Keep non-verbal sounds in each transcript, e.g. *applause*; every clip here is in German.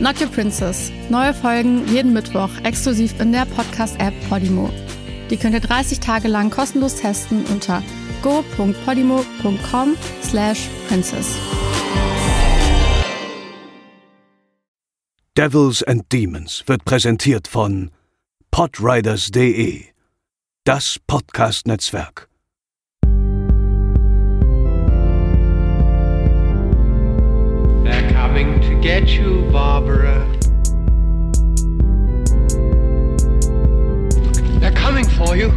Not Your Princess. Neue Folgen jeden Mittwoch exklusiv in der Podcast-App Podimo. Die könnt ihr 30 Tage lang kostenlos testen unter go.podimo.com slash princess. Devils and Demons wird präsentiert von podriders.de, das Podcast-Netzwerk. Coming to get you, Barbara. They're coming for you.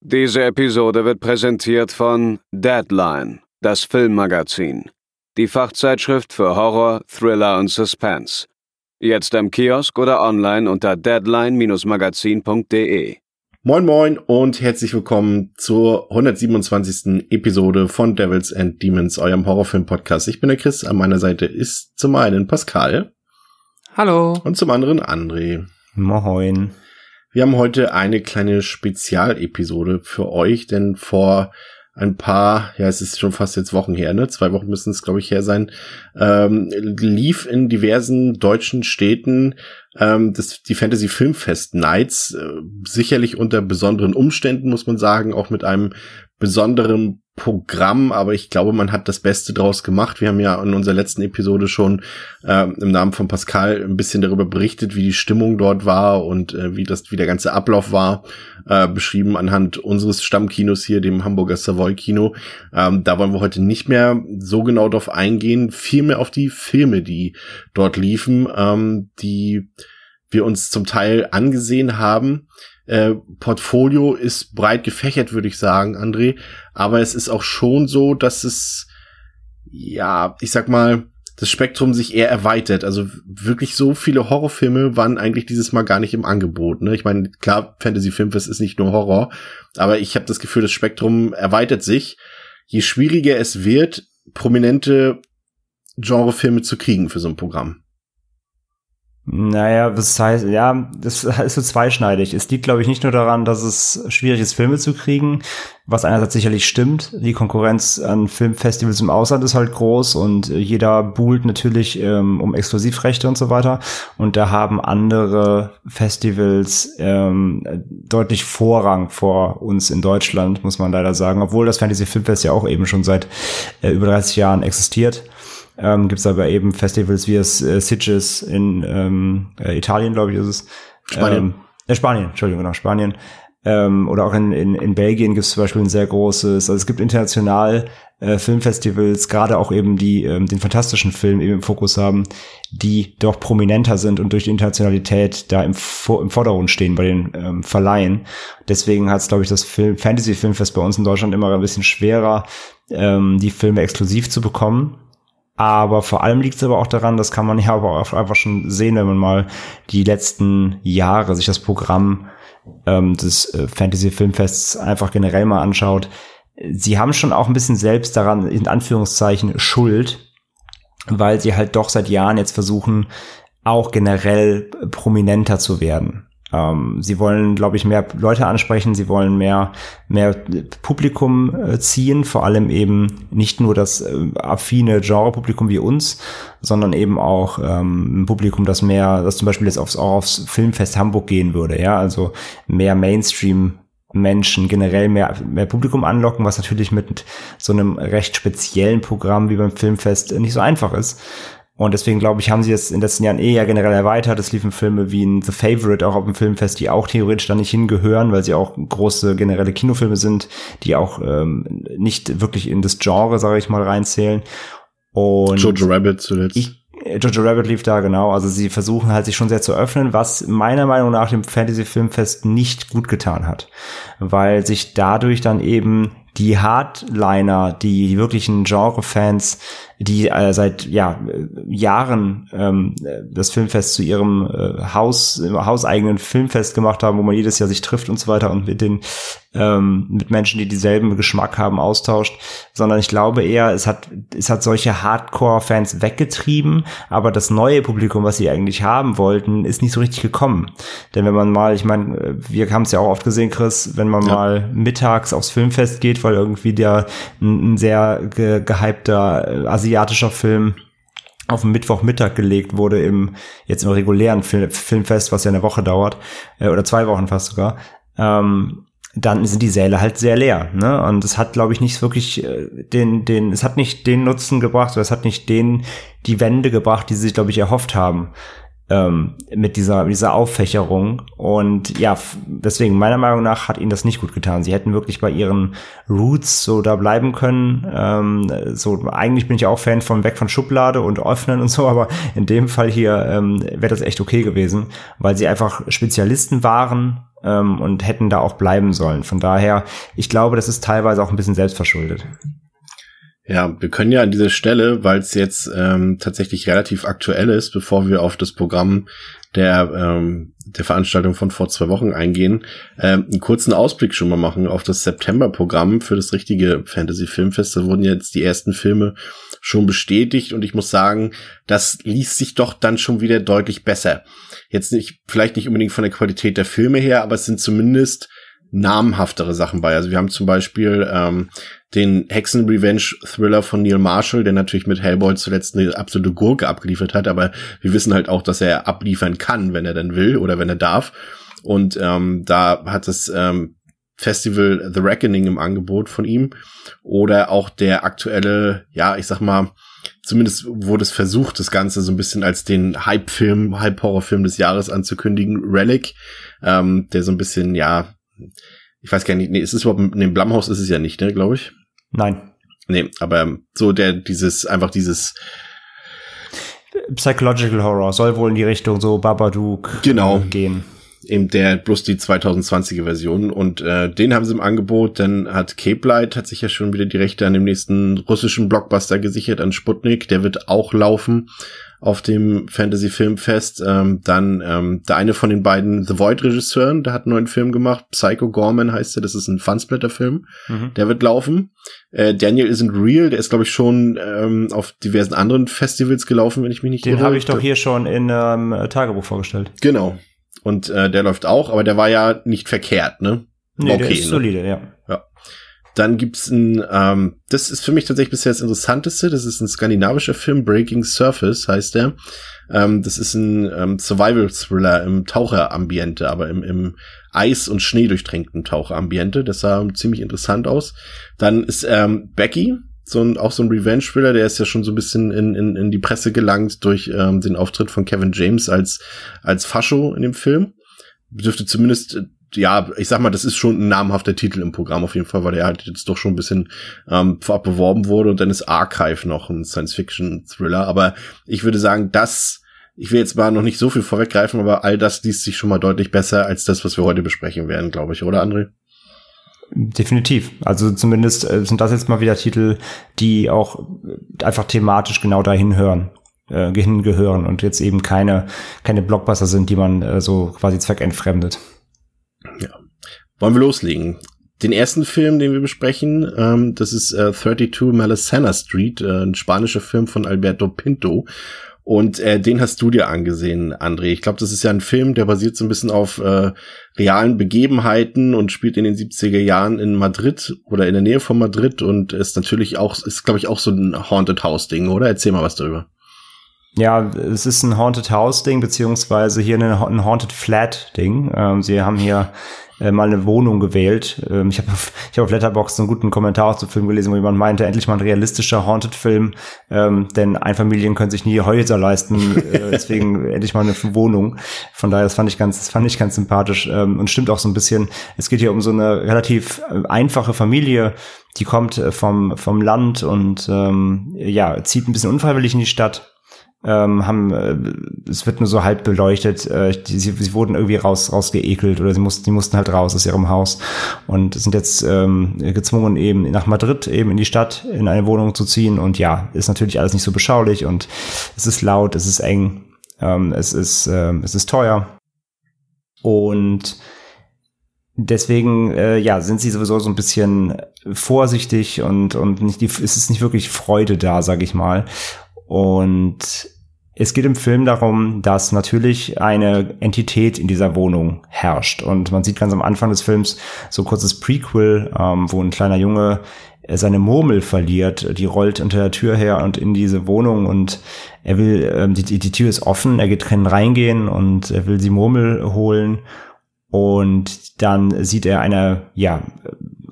Diese Episode wird präsentiert von Deadline das Filmmagazin. Die Fachzeitschrift für Horror, Thriller und Suspense. Jetzt im Kiosk oder online unter deadline-magazin.de. Moin moin und herzlich willkommen zur 127. Episode von Devils and Demons, eurem Horrorfilm-Podcast. Ich bin der Chris, an meiner Seite ist zum einen Pascal. Hallo. Und zum anderen André. Moin. Wir haben heute eine kleine Spezialepisode für euch, denn vor ein paar, ja, es ist schon fast jetzt Wochen her, ne? Zwei Wochen müssen es, glaube ich, her sein, ähm, lief in diversen deutschen Städten ähm, das, die Fantasy Filmfest Nights, äh, sicherlich unter besonderen Umständen, muss man sagen, auch mit einem besonderen Programm, aber ich glaube, man hat das Beste draus gemacht. Wir haben ja in unserer letzten Episode schon äh, im Namen von Pascal ein bisschen darüber berichtet, wie die Stimmung dort war und äh, wie das, wie der ganze Ablauf war, äh, beschrieben anhand unseres Stammkinos hier, dem Hamburger Savoy Kino. Ähm, da wollen wir heute nicht mehr so genau drauf eingehen, vielmehr auf die Filme, die dort liefen, ähm, die wir uns zum Teil angesehen haben. Äh, Portfolio ist breit gefächert, würde ich sagen, André. Aber es ist auch schon so, dass es, ja, ich sag mal, das Spektrum sich eher erweitert. Also wirklich so viele Horrorfilme waren eigentlich dieses Mal gar nicht im Angebot. Ne? Ich meine, klar, Fantasy Filmfest ist nicht nur Horror, aber ich habe das Gefühl, das Spektrum erweitert sich. Je schwieriger es wird, prominente Genrefilme zu kriegen für so ein Programm. Naja, das heißt, ja, das *laughs* ist so zweischneidig. Es liegt, glaube ich, nicht nur daran, dass es schwierig ist, Filme zu kriegen, was einerseits sicherlich stimmt. Die Konkurrenz an Filmfestivals im Ausland ist halt groß und jeder buhlt natürlich ähm, um Exklusivrechte und so weiter. Und da haben andere Festivals ähm, deutlich Vorrang vor uns in Deutschland, muss man leider sagen. Obwohl das Fantasy Filmfest ja auch eben schon seit äh, über 30 Jahren existiert. Ähm, Gibt es aber eben Festivals wie das äh, Sitges in ähm, äh, Italien, glaube ich, ist es. Spanien. Ähm, äh, Spanien, Entschuldigung, genau, Spanien. Ähm, oder auch in, in, in Belgien gibt es zum Beispiel ein sehr großes, also es gibt international äh, Filmfestivals, gerade auch eben die ähm, den fantastischen Film eben im Fokus haben, die doch prominenter sind und durch die Internationalität da im, im Vordergrund stehen bei den ähm, Verleihen. Deswegen hat es, glaube ich, das Film, Fantasy Filmfest bei uns in Deutschland immer ein bisschen schwerer, ähm, die Filme exklusiv zu bekommen. Aber vor allem liegt es aber auch daran, das kann man ja aber auch einfach schon sehen, wenn man mal die letzten Jahre sich das Programm ähm, des äh, Fantasy Filmfests einfach generell mal anschaut. Sie haben schon auch ein bisschen selbst daran, in Anführungszeichen, Schuld, weil sie halt doch seit Jahren jetzt versuchen, auch generell prominenter zu werden. Ähm, sie wollen, glaube ich, mehr Leute ansprechen, sie wollen mehr, mehr Publikum äh, ziehen, vor allem eben nicht nur das äh, affine Genre-Publikum wie uns, sondern eben auch ähm, ein Publikum, das mehr, das zum Beispiel jetzt aufs, auch aufs Filmfest Hamburg gehen würde, ja, also mehr Mainstream Menschen generell mehr, mehr Publikum anlocken, was natürlich mit so einem recht speziellen Programm wie beim Filmfest nicht so einfach ist. Und deswegen glaube ich, haben sie es in den letzten Jahren eh ja generell erweitert. Es liefen Filme wie in The Favorite auch auf dem Filmfest, die auch theoretisch da nicht hingehören, weil sie auch große generelle Kinofilme sind, die auch ähm, nicht wirklich in das Genre, sage ich mal, reinzählen. Und Jojo Rabbit zuletzt. Ich, Jojo Rabbit lief da, genau. Also sie versuchen halt sich schon sehr zu öffnen, was meiner Meinung nach dem Fantasy Filmfest nicht gut getan hat. Weil sich dadurch dann eben die Hardliner, die wirklichen Genre-Fans, die äh, seit ja, Jahren ähm, das Filmfest zu ihrem äh, Haus, hauseigenen Filmfest gemacht haben, wo man jedes Jahr sich trifft und so weiter und mit den ähm, mit Menschen, die dieselben Geschmack haben, austauscht, sondern ich glaube eher, es hat es hat solche Hardcore-Fans weggetrieben, aber das neue Publikum, was sie eigentlich haben wollten, ist nicht so richtig gekommen. Denn wenn man mal, ich meine, wir haben es ja auch oft gesehen, Chris, wenn man ja. mal mittags aufs Filmfest geht, weil irgendwie der ein, ein sehr ge gehypter Asi asiatischer Film auf den Mittwochmittag gelegt wurde im jetzt im regulären Film, Filmfest, was ja eine Woche dauert äh, oder zwei Wochen fast sogar, ähm, dann sind die Säle halt sehr leer. Ne? Und es hat, glaube ich, nicht wirklich äh, den, den, es hat nicht den Nutzen gebracht oder es hat nicht den, die Wende gebracht, die sie sich, glaube ich, erhofft haben ähm, mit dieser, dieser Auffächerung. Und ja, deswegen, meiner Meinung nach, hat ihnen das nicht gut getan. Sie hätten wirklich bei ihren Roots so da bleiben können. Ähm, so, eigentlich bin ich auch Fan von weg von Schublade und öffnen und so, *laughs* aber in dem Fall hier ähm, wäre das echt okay gewesen, weil sie einfach Spezialisten waren ähm, und hätten da auch bleiben sollen. Von daher, ich glaube, das ist teilweise auch ein bisschen selbstverschuldet. Ja, wir können ja an dieser Stelle, weil es jetzt ähm, tatsächlich relativ aktuell ist, bevor wir auf das Programm der, ähm, der Veranstaltung von vor zwei Wochen eingehen, ähm, einen kurzen Ausblick schon mal machen auf das September-Programm für das richtige Fantasy-Filmfest. Da wurden jetzt die ersten Filme schon bestätigt und ich muss sagen, das liest sich doch dann schon wieder deutlich besser. Jetzt nicht, vielleicht nicht unbedingt von der Qualität der Filme her, aber es sind zumindest namhaftere Sachen bei. Also wir haben zum Beispiel ähm, den Hexen-Revenge-Thriller von Neil Marshall, der natürlich mit Hellboy zuletzt eine absolute Gurke abgeliefert hat, aber wir wissen halt auch, dass er abliefern kann, wenn er dann will oder wenn er darf. Und ähm, da hat das ähm, Festival The Reckoning im Angebot von ihm. Oder auch der aktuelle, ja, ich sag mal, zumindest wurde es versucht, das Ganze so ein bisschen als den Hype-Film, Hype-Horror-Film des Jahres anzukündigen, Relic, ähm, der so ein bisschen, ja, ich weiß gar nicht, nee, ist es überhaupt, in dem Blumhaus ist es ja nicht, ne, glaube ich. Nein. Nee, aber so der, dieses, einfach dieses Psychological Horror soll wohl in die Richtung so Babadook genau. gehen. Eben der bloß die 2020er Version und äh, den haben sie im Angebot. Dann hat Cape Light hat sich ja schon wieder die Rechte an dem nächsten russischen Blockbuster gesichert an Sputnik. Der wird auch laufen auf dem Fantasy Filmfest. Ähm, dann ähm, der eine von den beiden The Void Regisseuren, der hat einen neuen Film gemacht. Psycho Gorman heißt er. Das ist ein Funsplitter Film. Mhm. Der wird laufen. Äh, Daniel Isn't Real, der ist glaube ich schon ähm, auf diversen anderen Festivals gelaufen, wenn ich mich nicht irre. Den habe ich doch hier schon in ähm, Tagebuch vorgestellt. Genau. Und äh, der läuft auch, aber der war ja nicht verkehrt, ne? Nee, okay, der ist ne? solide, ja. Dann gibt's ein, ähm, das ist für mich tatsächlich bisher das Interessanteste. Das ist ein skandinavischer Film, Breaking Surface heißt der. Ähm, das ist ein ähm, Survival-Thriller im Taucherambiente, aber im, im Eis- und Schnee durchtränkten Taucherambiente. Das sah ziemlich interessant aus. Dann ist ähm, Becky, so ein, auch so ein Revenge-Thriller, der ist ja schon so ein bisschen in, in, in die Presse gelangt durch ähm, den Auftritt von Kevin James als, als Fascho in dem Film. Dürfte zumindest ja, ich sag mal, das ist schon ein namhafter Titel im Programm auf jeden Fall, weil der halt jetzt doch schon ein bisschen ähm, vorab beworben wurde und dann ist Archive noch ein Science-Fiction-Thriller. Aber ich würde sagen, das, ich will jetzt mal noch nicht so viel vorweggreifen, aber all das liest sich schon mal deutlich besser als das, was wir heute besprechen werden, glaube ich, oder André? Definitiv. Also zumindest äh, sind das jetzt mal wieder Titel, die auch einfach thematisch genau dahin hören äh, hingehören und jetzt eben keine keine Blockbuster sind, die man äh, so quasi zweckentfremdet. Ja. Wollen wir loslegen? Den ersten Film, den wir besprechen, ähm, das ist äh, 32 Melisana Street, äh, ein spanischer Film von Alberto Pinto. Und äh, den hast du dir angesehen, André. Ich glaube, das ist ja ein Film, der basiert so ein bisschen auf äh, realen Begebenheiten und spielt in den 70er Jahren in Madrid oder in der Nähe von Madrid und ist natürlich auch, ist glaube ich auch so ein Haunted House Ding, oder? Erzähl mal was darüber. Ja, es ist ein Haunted House Ding, beziehungsweise hier ein Haunted Flat Ding. Ähm, sie haben hier äh, mal eine Wohnung gewählt. Ähm, ich habe ich hab auf Letterboxd einen guten Kommentar zum Film gelesen, wo jemand meinte, endlich mal ein realistischer Haunted-Film, ähm, denn Einfamilien können sich nie Häuser leisten, äh, *laughs* deswegen endlich mal eine Wohnung. Von daher, das fand ich ganz, das fand ich ganz sympathisch ähm, und stimmt auch so ein bisschen. Es geht hier um so eine relativ äh, einfache Familie, die kommt äh, vom, vom Land und ähm, ja, zieht ein bisschen unfreiwillig in die Stadt ähm, haben, äh, es wird nur so halb beleuchtet, äh, die, sie, sie wurden irgendwie raus, rausgeekelt oder sie mussten, die mussten halt raus aus ihrem Haus und sind jetzt ähm, gezwungen eben nach Madrid eben in die Stadt in eine Wohnung zu ziehen und ja, ist natürlich alles nicht so beschaulich und es ist laut, es ist eng, ähm, es ist, äh, es ist teuer und deswegen äh, ja sind sie sowieso so ein bisschen vorsichtig und und nicht die, es ist nicht wirklich Freude da sag ich mal und es geht im Film darum, dass natürlich eine Entität in dieser Wohnung herrscht. Und man sieht ganz am Anfang des Films so ein kurzes Prequel, ähm, wo ein kleiner Junge äh, seine Murmel verliert, die rollt unter der Tür her und in diese Wohnung und er will, ähm, die, die Tür ist offen, er geht drin reingehen und er will die Murmel holen und dann sieht er eine, ja,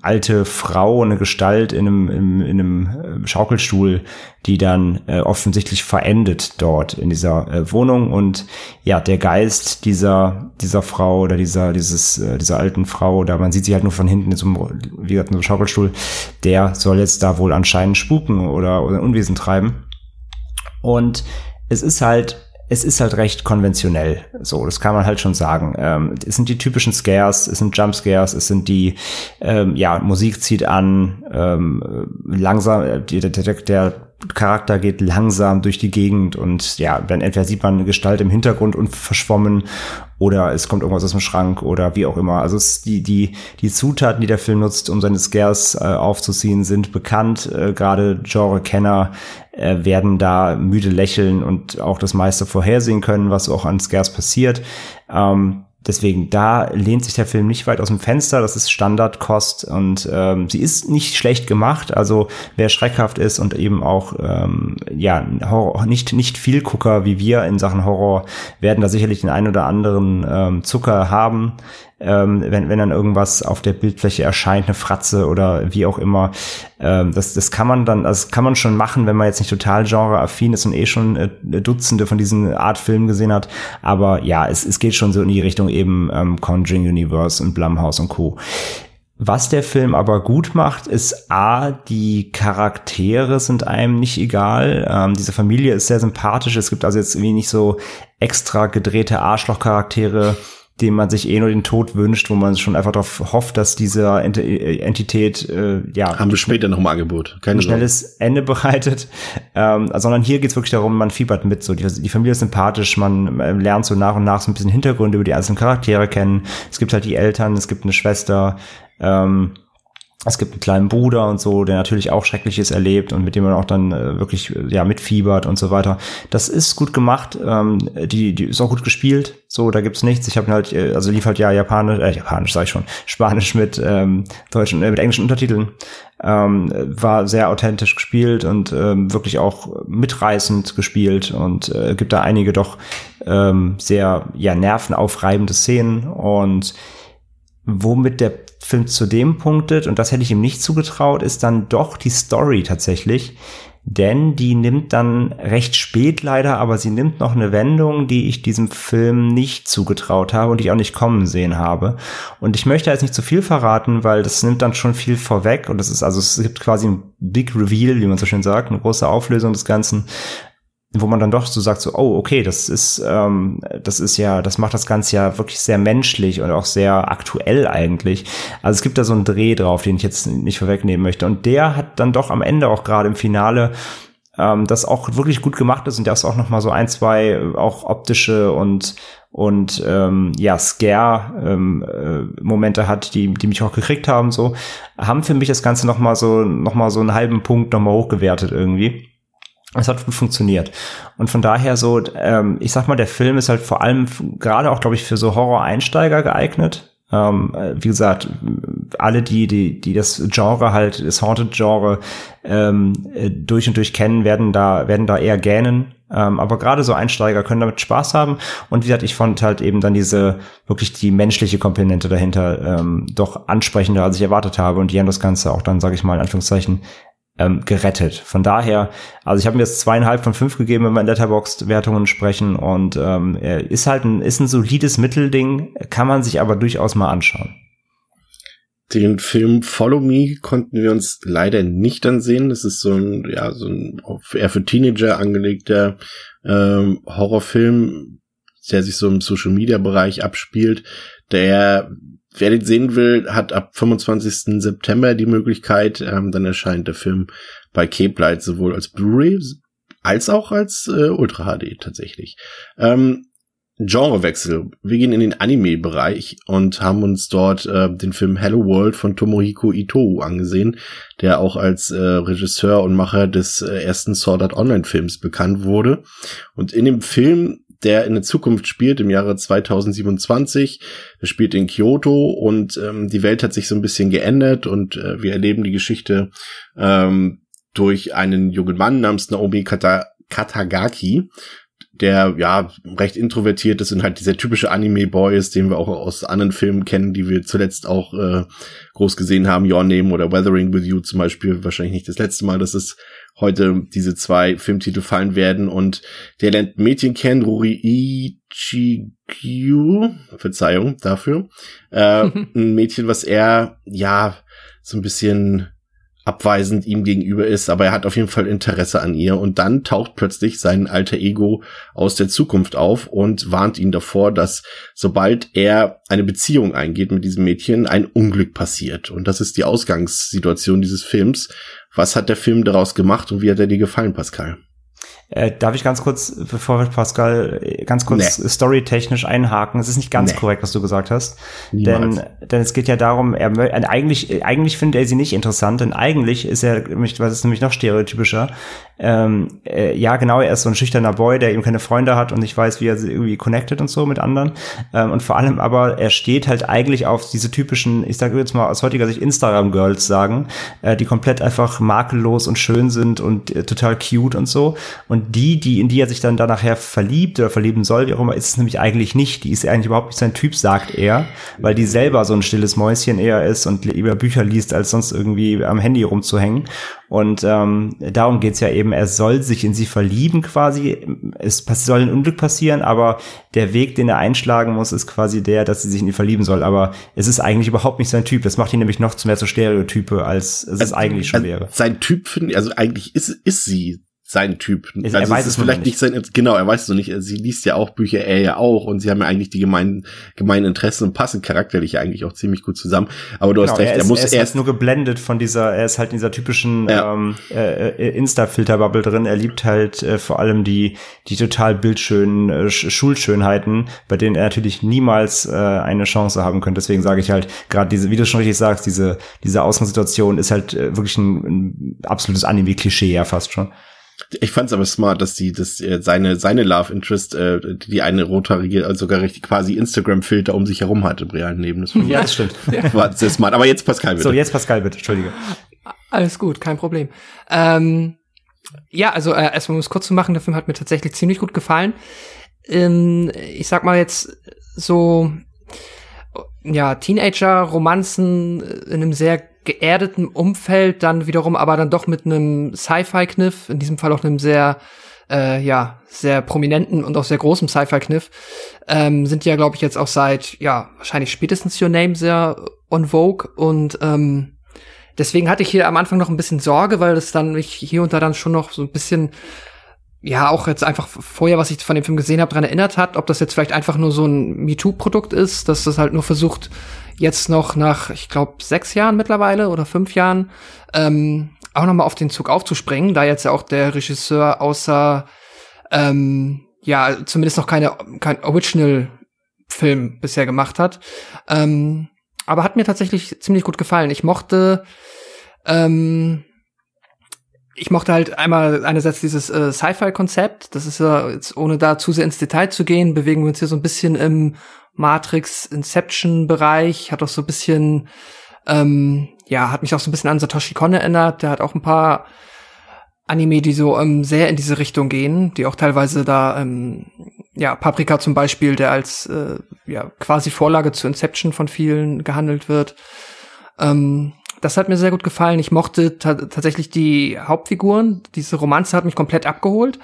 alte Frau, eine Gestalt in einem, in, in einem äh, Schaukelstuhl, die dann äh, offensichtlich verendet dort in dieser äh, Wohnung und ja, der Geist dieser, dieser Frau oder dieser, dieses, äh, dieser alten Frau, da man sieht sie halt nur von hinten in so einem, wie gesagt, in so einem Schaukelstuhl, der soll jetzt da wohl anscheinend spuken oder, oder Unwesen treiben. Und es ist halt es ist halt recht konventionell. So, das kann man halt schon sagen. Ähm, es sind die typischen Scares, es sind Jumpscares, es sind die, ähm, ja, Musik zieht an, ähm, langsam, äh, der, der, der Charakter geht langsam durch die Gegend und ja, dann entweder sieht man eine Gestalt im Hintergrund und verschwommen oder es kommt irgendwas aus dem Schrank oder wie auch immer. Also es, die, die, die Zutaten, die der Film nutzt, um seine Scares äh, aufzuziehen, sind bekannt. Äh, Gerade Genre-Kenner äh, werden da müde lächeln und auch das meiste vorhersehen können, was auch an Scares passiert. Ähm, Deswegen, da lehnt sich der Film nicht weit aus dem Fenster. Das ist Standardkost und ähm, sie ist nicht schlecht gemacht. Also wer schreckhaft ist und eben auch ähm, ja Horror, nicht nicht viel Gucker wie wir in Sachen Horror werden da sicherlich den einen oder anderen ähm, Zucker haben ähm, wenn, wenn dann irgendwas auf der Bildfläche erscheint, eine Fratze oder wie auch immer. Ähm, das, das kann man dann, das kann man schon machen, wenn man jetzt nicht total genreaffin ist und eh schon äh, Dutzende von diesen Art Filmen gesehen hat. Aber ja, es, es geht schon so in die Richtung eben ähm, Conjuring Universe und Blumhouse und Co. Was der Film aber gut macht, ist A, die Charaktere sind einem nicht egal. Ähm, diese Familie ist sehr sympathisch. Es gibt also jetzt irgendwie nicht so extra gedrehte Arschlochcharaktere, dem man sich eh nur den Tod wünscht, wo man schon einfach darauf hofft, dass diese äh, Entität äh, ja haben wir später noch mal Angebot, Keine ein schnelles Sorge. Ende *laughs* bereitet, ähm, sondern hier geht's wirklich darum, man fiebert mit so die, die Familie ist sympathisch, man äh, lernt so nach und nach so ein bisschen Hintergründe über die einzelnen Charaktere kennen. Es gibt halt die Eltern, es gibt eine Schwester. Ähm, es gibt einen kleinen Bruder und so, der natürlich auch Schreckliches erlebt und mit dem man auch dann äh, wirklich ja mitfiebert und so weiter. Das ist gut gemacht, ähm, die, die ist auch gut gespielt. So, da gibt's nichts. Ich habe halt, äh, also lief halt ja Japanisch, äh, Japanisch sag ich schon, *laughs* Spanisch mit ähm, deutschen, äh, mit englischen Untertiteln. Ähm, war sehr authentisch gespielt und ähm, wirklich auch mitreißend gespielt und äh, gibt da einige doch ähm, sehr ja nervenaufreibende Szenen und womit der Film zu dem punktet, und das hätte ich ihm nicht zugetraut, ist dann doch die Story tatsächlich. Denn die nimmt dann recht spät leider, aber sie nimmt noch eine Wendung, die ich diesem Film nicht zugetraut habe und ich auch nicht kommen sehen habe. Und ich möchte jetzt nicht zu viel verraten, weil das nimmt dann schon viel vorweg und das ist also es gibt quasi ein Big Reveal, wie man so schön sagt, eine große Auflösung des Ganzen wo man dann doch so sagt, so, oh, okay, das ist, ähm, das ist ja, das macht das Ganze ja wirklich sehr menschlich und auch sehr aktuell eigentlich. Also es gibt da so einen Dreh drauf, den ich jetzt nicht vorwegnehmen möchte. Und der hat dann doch am Ende auch gerade im Finale ähm, das auch wirklich gut gemacht ist und das auch noch mal so ein, zwei äh, auch optische und und ähm, ja Scare ähm, äh, Momente hat, die die mich auch gekriegt haben, so haben für mich das Ganze noch mal so noch mal so einen halben Punkt noch mal hochgewertet irgendwie. Es hat gut funktioniert. Und von daher so, ähm, ich sag mal, der Film ist halt vor allem gerade auch, glaube ich, für so Horror-Einsteiger geeignet. Ähm, äh, wie gesagt, alle, die, die, die das Genre halt, das Haunted-Genre ähm, äh, durch und durch kennen, werden da, werden da eher gähnen. Ähm, aber gerade so Einsteiger können damit Spaß haben. Und wie gesagt, ich fand halt eben dann diese wirklich die menschliche Komponente dahinter ähm, doch ansprechender, als ich erwartet habe. Und die haben das Ganze auch dann, sage ich mal, in Anführungszeichen ähm, gerettet. Von daher, also ich habe mir jetzt zweieinhalb von fünf gegeben, wenn wir in Letterboxd-Wertungen sprechen und ähm, ist halt ein, ist ein solides Mittelding, kann man sich aber durchaus mal anschauen. Den Film Follow Me konnten wir uns leider nicht ansehen. Das ist so ein, ja, so ein eher für Teenager angelegter ähm, Horrorfilm, der sich so im Social Media Bereich abspielt. Der, wer den sehen will, hat ab 25. September die Möglichkeit. Ähm, dann erscheint der Film bei Cape Light sowohl als Blu-ray als auch als äh, Ultra HD tatsächlich. Ähm, Genrewechsel. Wir gehen in den Anime-Bereich und haben uns dort äh, den Film Hello World von Tomohiko Ito angesehen, der auch als äh, Regisseur und Macher des äh, ersten Sword Art Online-Films bekannt wurde. Und in dem Film, der in der Zukunft spielt, im Jahre 2027, der spielt in Kyoto und ähm, die Welt hat sich so ein bisschen geändert und äh, wir erleben die Geschichte ähm, durch einen jungen Mann namens Naomi Kata Katagaki, der ja recht introvertiert ist und halt dieser typische Anime-Boy ist, den wir auch aus anderen Filmen kennen, die wir zuletzt auch äh, groß gesehen haben, Your Name oder Weathering with You zum Beispiel, wahrscheinlich nicht das letzte Mal, dass es heute diese zwei Filmtitel fallen werden und der lernt Mädchen kennen, Ruri Ichigyu, Verzeihung dafür, äh, *laughs* ein Mädchen, was er ja so ein bisschen abweisend ihm gegenüber ist, aber er hat auf jeden Fall Interesse an ihr und dann taucht plötzlich sein alter Ego aus der Zukunft auf und warnt ihn davor, dass sobald er eine Beziehung eingeht mit diesem Mädchen, ein Unglück passiert. Und das ist die Ausgangssituation dieses Films. Was hat der Film daraus gemacht und wie hat er dir gefallen, Pascal? Äh, darf ich ganz kurz, bevor wir Pascal äh, ganz kurz nee. storytechnisch einhaken? Es ist nicht ganz nee. korrekt, was du gesagt hast. Denn, denn es geht ja darum, er eigentlich, eigentlich findet er sie nicht interessant, denn eigentlich ist er, was ist nämlich noch stereotypischer, ähm, äh, ja, genau, er ist so ein schüchterner Boy, der eben keine Freunde hat und nicht weiß, wie er irgendwie connected und so mit anderen. Ähm, und vor allem aber, er steht halt eigentlich auf diese typischen, ich sage jetzt mal aus heutiger Sicht Instagram-Girls sagen, äh, die komplett einfach makellos und schön sind und äh, total cute und so. Und die, die, in die er sich dann da nachher verliebt oder verlieben soll, wie auch immer, ist es nämlich eigentlich nicht. Die ist eigentlich überhaupt nicht sein Typ, sagt er, weil die selber so ein stilles Mäuschen eher ist und lieber Bücher liest, als sonst irgendwie am Handy rumzuhängen. Und ähm, darum geht's ja eben, er soll sich in sie verlieben quasi. Es soll ein Unglück passieren, aber der Weg, den er einschlagen muss, ist quasi der, dass sie sich in ihn verlieben soll. Aber es ist eigentlich überhaupt nicht sein Typ. Das macht ihn nämlich noch zu mehr zu Stereotype, als es also, eigentlich schon wäre. Sein Typ, finde ich, also eigentlich ist, ist sie sein Typ. Also, er weiß es vielleicht nicht. sein, genau, er weiß es noch nicht. Sie liest ja auch Bücher, er ja auch, und sie haben ja eigentlich die gemeinen, gemeinen Interessen und passen charakterlich eigentlich auch ziemlich gut zusammen. Aber du genau, hast recht, er, ist, er muss er ist erst nur geblendet von dieser, er ist halt in dieser typischen ja. ähm, äh, äh, Insta-Filter-Bubble drin. Er liebt halt äh, vor allem die, die total bildschönen äh, Schulschönheiten, bei denen er natürlich niemals äh, eine Chance haben könnte. Deswegen sage ich halt, gerade diese, wie du schon richtig sagst, diese, diese Außensituation ist halt äh, wirklich ein, ein absolutes Anime-Klischee ja fast schon. Ich fand's aber smart, dass die, dass äh, seine seine Love Interest, äh, die eine rothaarige, also sogar richtig quasi Instagram-Filter um sich herum hatte im realen Leben. Das ja, das stimmt. *laughs* War sehr smart. Aber jetzt Pascal bitte. So, jetzt Pascal bitte. Entschuldige. Alles gut, kein Problem. Ähm, ja, also äh, erstmal um es kurz zu machen, der Film hat mir tatsächlich ziemlich gut gefallen. Ähm, ich sag mal jetzt so, ja, Teenager-Romanzen in einem sehr geerdeten Umfeld, dann wiederum aber dann doch mit einem Sci-Fi-Kniff, in diesem Fall auch einem sehr, äh, ja, sehr prominenten und auch sehr großen Sci-Fi-Kniff, ähm, sind ja, glaube ich, jetzt auch seit, ja, wahrscheinlich spätestens Your Name sehr on Vogue. Und ähm, deswegen hatte ich hier am Anfang noch ein bisschen Sorge, weil das dann mich hier und da dann schon noch so ein bisschen ja auch jetzt einfach vorher, was ich von dem Film gesehen habe, daran erinnert hat, ob das jetzt vielleicht einfach nur so ein MeToo-Produkt ist, dass das halt nur versucht, jetzt noch nach, ich glaube, sechs Jahren mittlerweile oder fünf Jahren, ähm, auch noch mal auf den Zug aufzuspringen, da jetzt ja auch der Regisseur außer, ähm, ja, zumindest noch keine, kein Original-Film bisher gemacht hat. Ähm, aber hat mir tatsächlich ziemlich gut gefallen. Ich mochte, ähm, ich mochte halt einmal einerseits dieses äh, Sci-Fi-Konzept. Das ist ja jetzt, ohne da zu sehr ins Detail zu gehen, bewegen wir uns hier so ein bisschen im Matrix Inception Bereich. Hat auch so ein bisschen, ähm, ja, hat mich auch so ein bisschen an Satoshi Kon erinnert. Der hat auch ein paar Anime, die so ähm, sehr in diese Richtung gehen, die auch teilweise da, ähm, ja, Paprika zum Beispiel, der als äh, ja quasi Vorlage zu Inception von vielen gehandelt wird. Ähm, das hat mir sehr gut gefallen. Ich mochte ta tatsächlich die Hauptfiguren. Diese Romanze hat mich komplett abgeholt.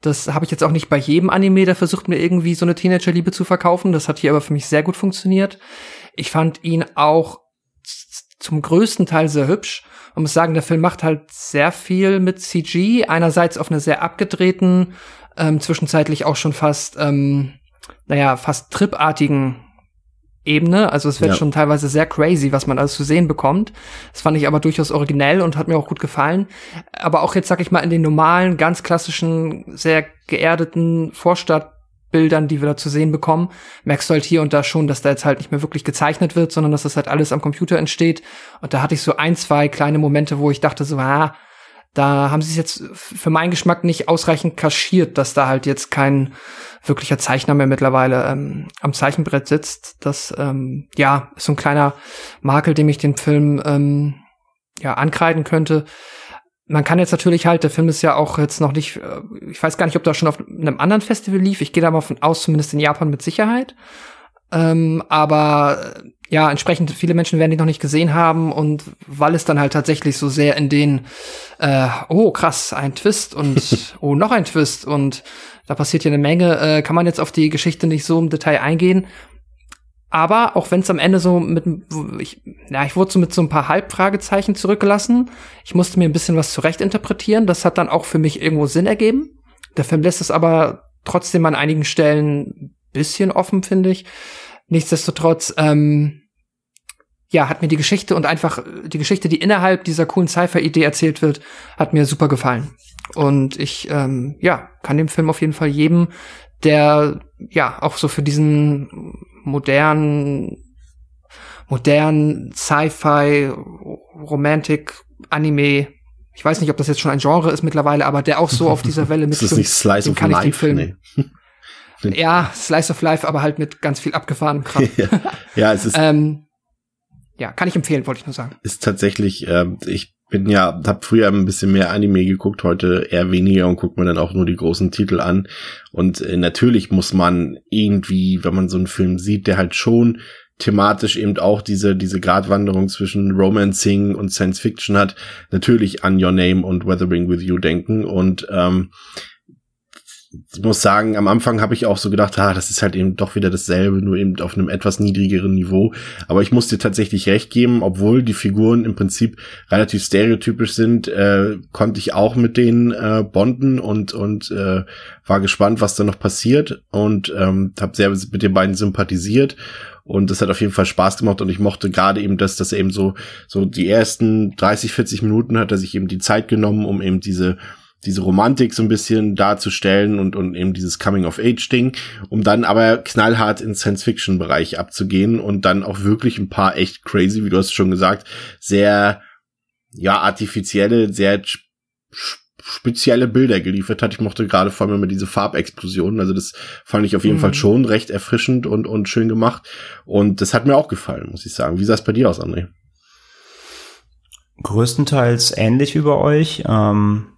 Das habe ich jetzt auch nicht bei jedem Anime, der versucht mir irgendwie so eine Teenager-Liebe zu verkaufen. Das hat hier aber für mich sehr gut funktioniert. Ich fand ihn auch zum größten Teil sehr hübsch. Man muss sagen, der Film macht halt sehr viel mit CG. Einerseits auf einer sehr abgedrehten, ähm, zwischenzeitlich auch schon fast, ähm, naja, fast tripartigen Ebene. Also es wird ja. schon teilweise sehr crazy, was man alles zu sehen bekommt. Das fand ich aber durchaus originell und hat mir auch gut gefallen. Aber auch jetzt, sag ich mal, in den normalen, ganz klassischen, sehr geerdeten Vorstadtbildern, die wir da zu sehen bekommen, merkst du halt hier und da schon, dass da jetzt halt nicht mehr wirklich gezeichnet wird, sondern dass das halt alles am Computer entsteht. Und da hatte ich so ein, zwei kleine Momente, wo ich dachte so, ah, da haben sie es jetzt für meinen Geschmack nicht ausreichend kaschiert, dass da halt jetzt kein wirklicher Zeichner mehr mittlerweile ähm, am Zeichenbrett sitzt. Das ähm, ja ist so ein kleiner Makel, dem ich den Film ähm, ja ankreiden könnte. Man kann jetzt natürlich halt, der Film ist ja auch jetzt noch nicht, äh, ich weiß gar nicht, ob da schon auf einem anderen Festival lief. Ich gehe da mal von aus, zumindest in Japan mit Sicherheit. Ähm, aber ja, entsprechend viele Menschen werden die noch nicht gesehen haben und weil es dann halt tatsächlich so sehr in den, äh, oh krass, ein Twist und *laughs* oh noch ein Twist und da passiert hier eine Menge, äh, kann man jetzt auf die Geschichte nicht so im Detail eingehen. Aber auch wenn es am Ende so mit, ich, ja, ich wurde so mit so ein paar Halbfragezeichen zurückgelassen. Ich musste mir ein bisschen was zurechtinterpretieren. Das hat dann auch für mich irgendwo Sinn ergeben. Der Film lässt es aber trotzdem an einigen Stellen bisschen offen, finde ich. Nichtsdestotrotz, ähm, ja, hat mir die Geschichte und einfach die Geschichte, die innerhalb dieser coolen Cypher-Idee erzählt wird, hat mir super gefallen. Und ich, ähm, ja, kann dem Film auf jeden Fall jedem, der, ja, auch so für diesen modernen, modernen Sci-Fi, Romantic, Anime, ich weiß nicht, ob das jetzt schon ein Genre ist mittlerweile, aber der auch so *laughs* auf dieser Welle mit. ist das nicht Slice of Life? Nee. Ja, Slice of Life, aber halt mit ganz viel abgefahrenem *laughs* Kram. ja, ja, es ist. *laughs* ähm, ja, kann ich empfehlen, wollte ich nur sagen. Ist tatsächlich, äh, ich bin ja, hab früher ein bisschen mehr Anime geguckt, heute eher weniger und guckt mir dann auch nur die großen Titel an. Und äh, natürlich muss man irgendwie, wenn man so einen Film sieht, der halt schon thematisch eben auch diese, diese Gratwanderung zwischen Romancing und Science Fiction hat, natürlich an Your Name und Weathering with You denken. Und ähm, muss sagen, am Anfang habe ich auch so gedacht, ah, das ist halt eben doch wieder dasselbe, nur eben auf einem etwas niedrigeren Niveau. Aber ich muss dir tatsächlich recht geben, obwohl die Figuren im Prinzip relativ stereotypisch sind, äh, konnte ich auch mit denen äh, bonden und und äh, war gespannt, was da noch passiert und ähm, habe sehr mit den beiden sympathisiert und das hat auf jeden Fall Spaß gemacht und ich mochte gerade eben das, dass er eben so so die ersten 30, 40 Minuten hat er sich eben die Zeit genommen, um eben diese diese Romantik so ein bisschen darzustellen und, und eben dieses Coming-of-Age-Ding, um dann aber knallhart ins Science-Fiction-Bereich abzugehen und dann auch wirklich ein paar echt crazy, wie du hast schon gesagt, sehr, ja, artifizielle, sehr spezielle Bilder geliefert hat. Ich mochte gerade vor allem immer diese Farbexplosionen. Also das fand ich auf jeden mhm. Fall schon recht erfrischend und, und schön gemacht. Und das hat mir auch gefallen, muss ich sagen. Wie sah es bei dir aus, André? Größtenteils ähnlich wie bei euch. Ähm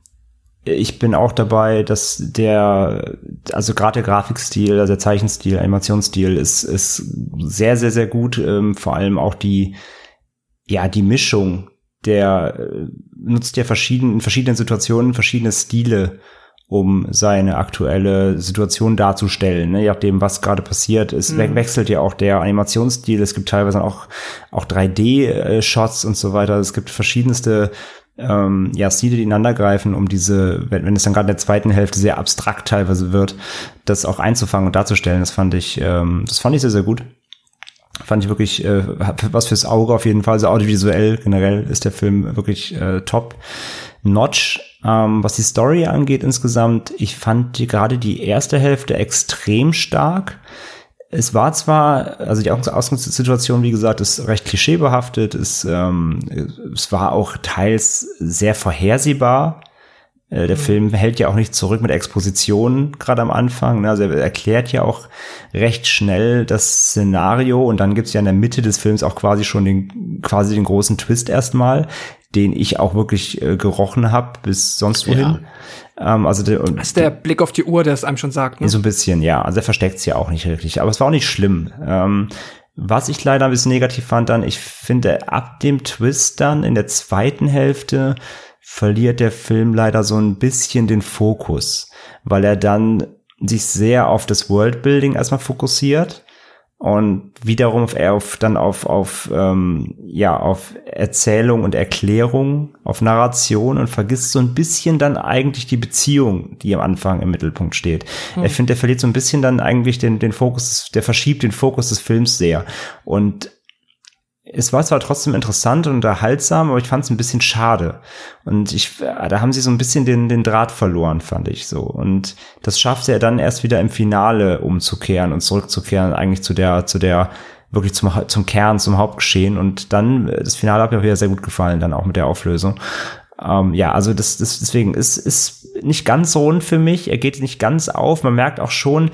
ich bin auch dabei, dass der, also gerade der Grafikstil, also der Zeichenstil, Animationsstil ist, ist sehr, sehr, sehr gut. Ähm, vor allem auch die, ja, die Mischung, der äh, nutzt ja verschieden, in verschiedenen Situationen verschiedene Stile, um seine aktuelle Situation darzustellen. Ne? Je nachdem, was gerade passiert. Es mhm. wechselt ja auch der Animationsstil. Es gibt teilweise auch, auch 3D-Shots und so weiter. Es gibt verschiedenste ähm, ja, Stile, die ineinander greifen, um diese, wenn, wenn es dann gerade in der zweiten Hälfte sehr abstrakt teilweise wird, das auch einzufangen und darzustellen. Das fand ich, ähm, das fand ich sehr, sehr gut. Fand ich wirklich äh, was fürs Auge auf jeden Fall. Also audiovisuell generell ist der Film wirklich äh, top. Notch, ähm, was die Story angeht insgesamt, ich fand die, gerade die erste Hälfte extrem stark es war zwar, also die Ausgangssituation, wie gesagt, ist recht klischeebehaftet, ist, ähm, es war auch teils sehr vorhersehbar. Äh, der mhm. Film hält ja auch nicht zurück mit Expositionen, gerade am Anfang. Ne? Also er erklärt ja auch recht schnell das Szenario und dann gibt's ja in der Mitte des Films auch quasi schon den, quasi den großen Twist erstmal, den ich auch wirklich äh, gerochen habe bis sonst wohin. Ja. Ähm, also der, das ist der Blick auf die Uhr, der es einem schon sagt. Ne? So ein bisschen, ja. Also er versteckt es ja auch nicht wirklich. Aber es war auch nicht schlimm. Ähm, was ich leider ein bisschen negativ fand dann, ich finde, ab dem Twist dann in der zweiten Hälfte verliert der Film leider so ein bisschen den Fokus, weil er dann sich sehr auf das Worldbuilding erstmal fokussiert und wiederum auf, auf dann auf auf ähm, ja auf Erzählung und Erklärung, auf Narration und vergisst so ein bisschen dann eigentlich die Beziehung, die am Anfang im Mittelpunkt steht. Mhm. Er findet, er verliert so ein bisschen dann eigentlich den den Fokus, der verschiebt den Fokus des Films sehr und es war zwar trotzdem interessant und unterhaltsam, aber ich fand es ein bisschen schade. Und ich, da haben sie so ein bisschen den, den Draht verloren, fand ich so. Und das schaffte er dann erst wieder im Finale umzukehren und zurückzukehren, eigentlich zu der, zu der, wirklich zum, zum Kern, zum Hauptgeschehen. Und dann, das Finale hat mir wieder sehr gut gefallen, dann auch mit der Auflösung. Ähm, ja, also das, das, deswegen ist, ist nicht ganz rund für mich. Er geht nicht ganz auf. Man merkt auch schon,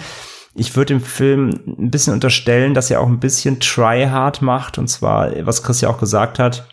ich würde dem Film ein bisschen unterstellen, dass er auch ein bisschen try-hard macht. Und zwar, was Chris ja auch gesagt hat,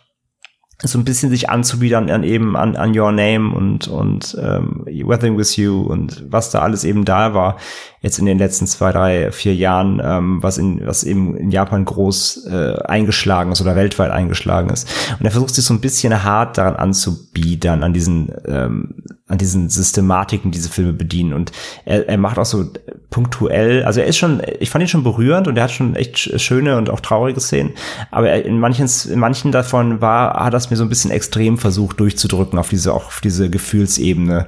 so ein bisschen sich anzubiedern an eben an, an Your Name und, und ähm, Weathering with You und was da alles eben da war jetzt in den letzten zwei, drei, vier Jahren, ähm, was in was eben in Japan groß äh, eingeschlagen ist oder weltweit eingeschlagen ist. Und er versucht sich so ein bisschen hart daran anzubiedern, an diesen ähm, an diesen Systematiken, die diese Filme bedienen. Und er, er macht auch so punktuell, also er ist schon, ich fand ihn schon berührend und er hat schon echt schöne und auch traurige Szenen. Aber in manchen, in manchen davon war, hat das mir so ein bisschen extrem versucht durchzudrücken auf diese, auch auf diese Gefühlsebene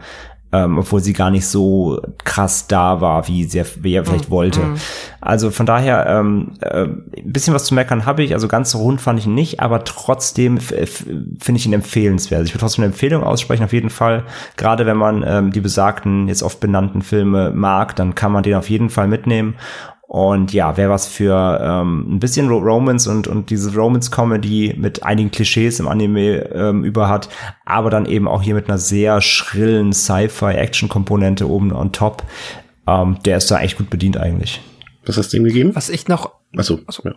ähm, obwohl sie gar nicht so krass da war, wie, sie, wie er vielleicht mm, wollte. Mm. Also von daher, ähm, äh, ein bisschen was zu meckern habe ich, also ganz rund fand ich ihn nicht, aber trotzdem finde ich ihn empfehlenswert. Also ich würde trotzdem eine Empfehlung aussprechen, auf jeden Fall. Gerade wenn man ähm, die besagten, jetzt oft benannten Filme mag, dann kann man den auf jeden Fall mitnehmen. Und ja, wer was für ähm, ein bisschen Romance und, und diese Romance-Comedy mit einigen Klischees im Anime ähm, über hat, aber dann eben auch hier mit einer sehr schrillen Sci-Fi-Action-Komponente oben on top, ähm, der ist da echt gut bedient eigentlich. Was hast du ihm gegeben? Was ich noch. Achso. Achso. Ja.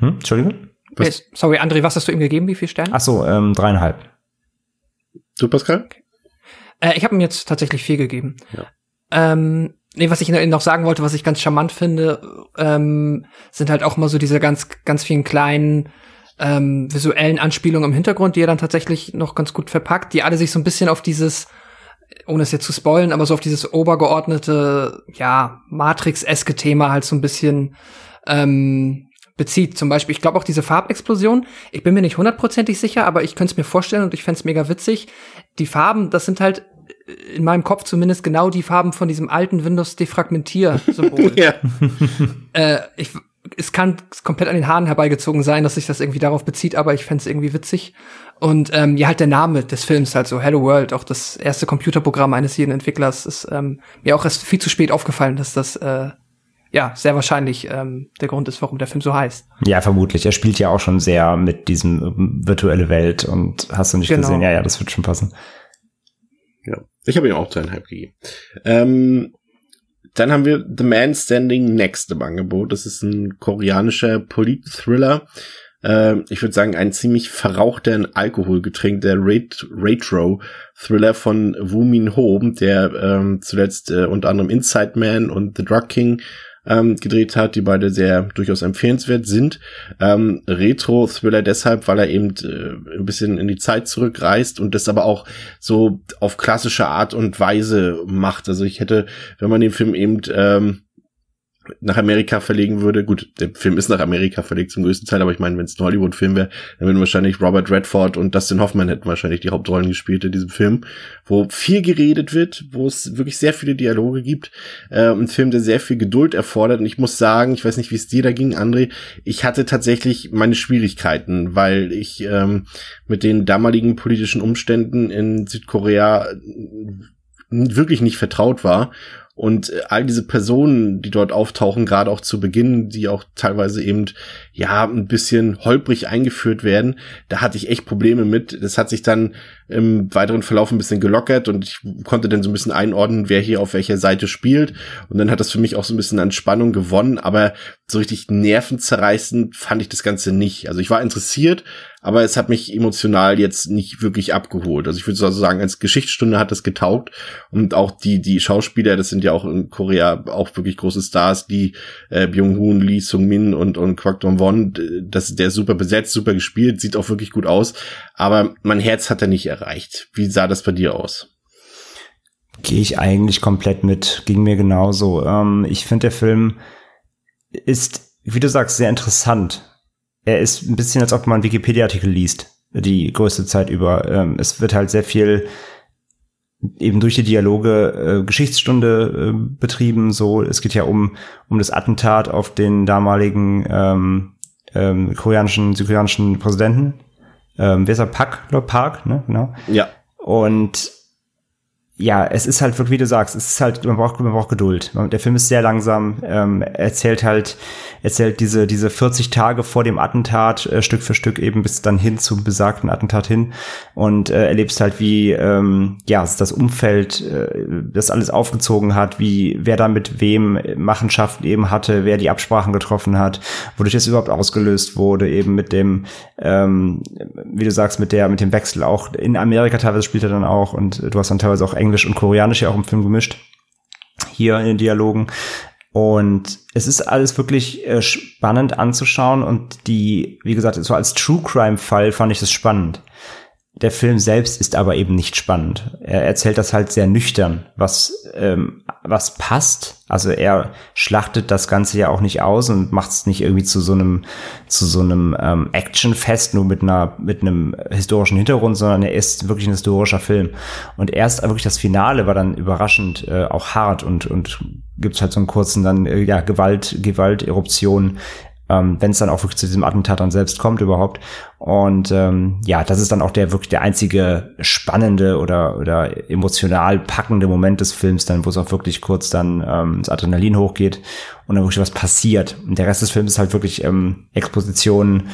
Hm? Entschuldigung? Hey, sorry, André, was hast du ihm gegeben? Wie viel Sterne? Achso, ähm, dreieinhalb. Du, Pascal? Okay. Äh, ich habe ihm jetzt tatsächlich vier gegeben. Ja. Ähm, Nee, was ich noch sagen wollte, was ich ganz charmant finde, ähm, sind halt auch mal so diese ganz, ganz vielen kleinen ähm, visuellen Anspielungen im Hintergrund, die er dann tatsächlich noch ganz gut verpackt, die alle sich so ein bisschen auf dieses, ohne es jetzt zu spoilen, aber so auf dieses obergeordnete, ja, Matrix-eske Thema halt so ein bisschen ähm, bezieht. Zum Beispiel, ich glaube auch diese Farbexplosion, ich bin mir nicht hundertprozentig sicher, aber ich könnte es mir vorstellen und ich fände es mega witzig. Die Farben, das sind halt in meinem Kopf zumindest genau die Farben von diesem alten Windows Defragmentier-Symbol. *laughs* ja. äh, ich, es kann komplett an den Haaren herbeigezogen sein, dass sich das irgendwie darauf bezieht, aber ich fände irgendwie witzig. Und ähm, ja, halt der Name des Films, halt so Hello World, auch das erste Computerprogramm eines jeden Entwicklers, ist ähm, mir auch erst viel zu spät aufgefallen, dass das äh, ja sehr wahrscheinlich ähm, der Grund ist, warum der Film so heißt. Ja, vermutlich. Er spielt ja auch schon sehr mit diesem ähm, virtuelle Welt und hast du nicht genau. gesehen? Ja, ja, das wird schon passen. Ich habe ihm auch zweieinhalb gegeben. Ähm, dann haben wir The Man Standing Next im Angebot. Das ist ein koreanischer Polit-Thriller. Äh, ich würde sagen, ein ziemlich verrauchter, in Alkohol getränkter Retro-Thriller von Woo Min Ho, der ähm, zuletzt äh, unter anderem Inside Man und The Drug King ähm, gedreht hat, die beide sehr durchaus empfehlenswert sind. Ähm, Retro-Thriller deshalb, weil er eben äh, ein bisschen in die Zeit zurückreist und das aber auch so auf klassische Art und Weise macht. Also ich hätte, wenn man den Film eben ähm, nach Amerika verlegen würde. Gut, der Film ist nach Amerika verlegt zum größten Teil, aber ich meine, wenn es ein Hollywood-Film wäre, dann würden wahrscheinlich Robert Redford und Dustin Hoffman hätten wahrscheinlich die Hauptrollen gespielt in diesem Film, wo viel geredet wird, wo es wirklich sehr viele Dialoge gibt. Äh, ein Film, der sehr viel Geduld erfordert. Und ich muss sagen, ich weiß nicht, wie es dir da ging, André, ich hatte tatsächlich meine Schwierigkeiten, weil ich ähm, mit den damaligen politischen Umständen in Südkorea wirklich nicht vertraut war und äh, all diese Personen, die dort auftauchen, gerade auch zu Beginn, die auch teilweise eben, ja, ein bisschen holprig eingeführt werden, da hatte ich echt Probleme mit. Das hat sich dann im weiteren Verlauf ein bisschen gelockert und ich konnte dann so ein bisschen einordnen, wer hier auf welcher Seite spielt. Und dann hat das für mich auch so ein bisschen an Spannung gewonnen, aber so richtig nervenzerreißend fand ich das Ganze nicht. Also ich war interessiert, aber es hat mich emotional jetzt nicht wirklich abgeholt. Also ich würde also sagen, als Geschichtsstunde hat das getaugt und auch die die Schauspieler, das sind ja auch in Korea auch wirklich große Stars, die äh, Byung-Hoon, Lee Sung-min und und Kwak Dong-won, das der super besetzt, super gespielt, sieht auch wirklich gut aus, aber mein Herz hat er nicht erreicht. Wie sah das bei dir aus? Gehe ich eigentlich komplett mit, ging mir genauso. Ähm, ich finde der Film ist wie du sagst, sehr interessant. Er ist ein bisschen, als ob man Wikipedia-Artikel liest, die größte Zeit über. Ähm, es wird halt sehr viel eben durch die Dialoge äh, Geschichtsstunde äh, betrieben. So, es geht ja um um das Attentat auf den damaligen ähm, ähm, koreanischen, südkoreanischen Präsidenten. Ähm, wer ist er? Park, Park, ne? Genau. Ja. Und ja, es ist halt, wie du sagst, es ist halt, man braucht, man braucht Geduld. Der Film ist sehr langsam, ähm, erzählt halt, erzählt diese, diese 40 Tage vor dem Attentat, äh, Stück für Stück eben bis dann hin zum besagten Attentat hin und äh, erlebst halt, wie, ähm, ja, das Umfeld äh, das alles aufgezogen hat, wie, wer da mit wem Machenschaften eben hatte, wer die Absprachen getroffen hat, wodurch das überhaupt ausgelöst wurde, eben mit dem, ähm, wie du sagst, mit der, mit dem Wechsel auch in Amerika teilweise spielt er dann auch und du hast dann teilweise auch Englisch und Koreanisch ja auch im Film gemischt. Hier in den Dialogen. Und es ist alles wirklich äh, spannend anzuschauen und die, wie gesagt, so als True Crime Fall fand ich das spannend. Der Film selbst ist aber eben nicht spannend. Er erzählt das halt sehr nüchtern, was, ähm, was passt. Also er schlachtet das Ganze ja auch nicht aus und macht es nicht irgendwie zu so einem, zu so einem ähm, Actionfest, nur mit einer, mit einem historischen Hintergrund, sondern er ist wirklich ein historischer Film. Und erst wirklich das Finale war dann überraschend äh, auch hart und, und gibt halt so einen kurzen dann, äh, ja, Gewalt, Gewalteruption ähm, wenn es dann auch wirklich zu diesem Attentat dann selbst kommt überhaupt. Und ähm, ja, das ist dann auch der wirklich der einzige spannende oder oder emotional packende Moment des Films, dann wo es auch wirklich kurz dann ähm, das Adrenalin hochgeht und dann wirklich was passiert. Und der Rest des Films ist halt wirklich ähm, Exposition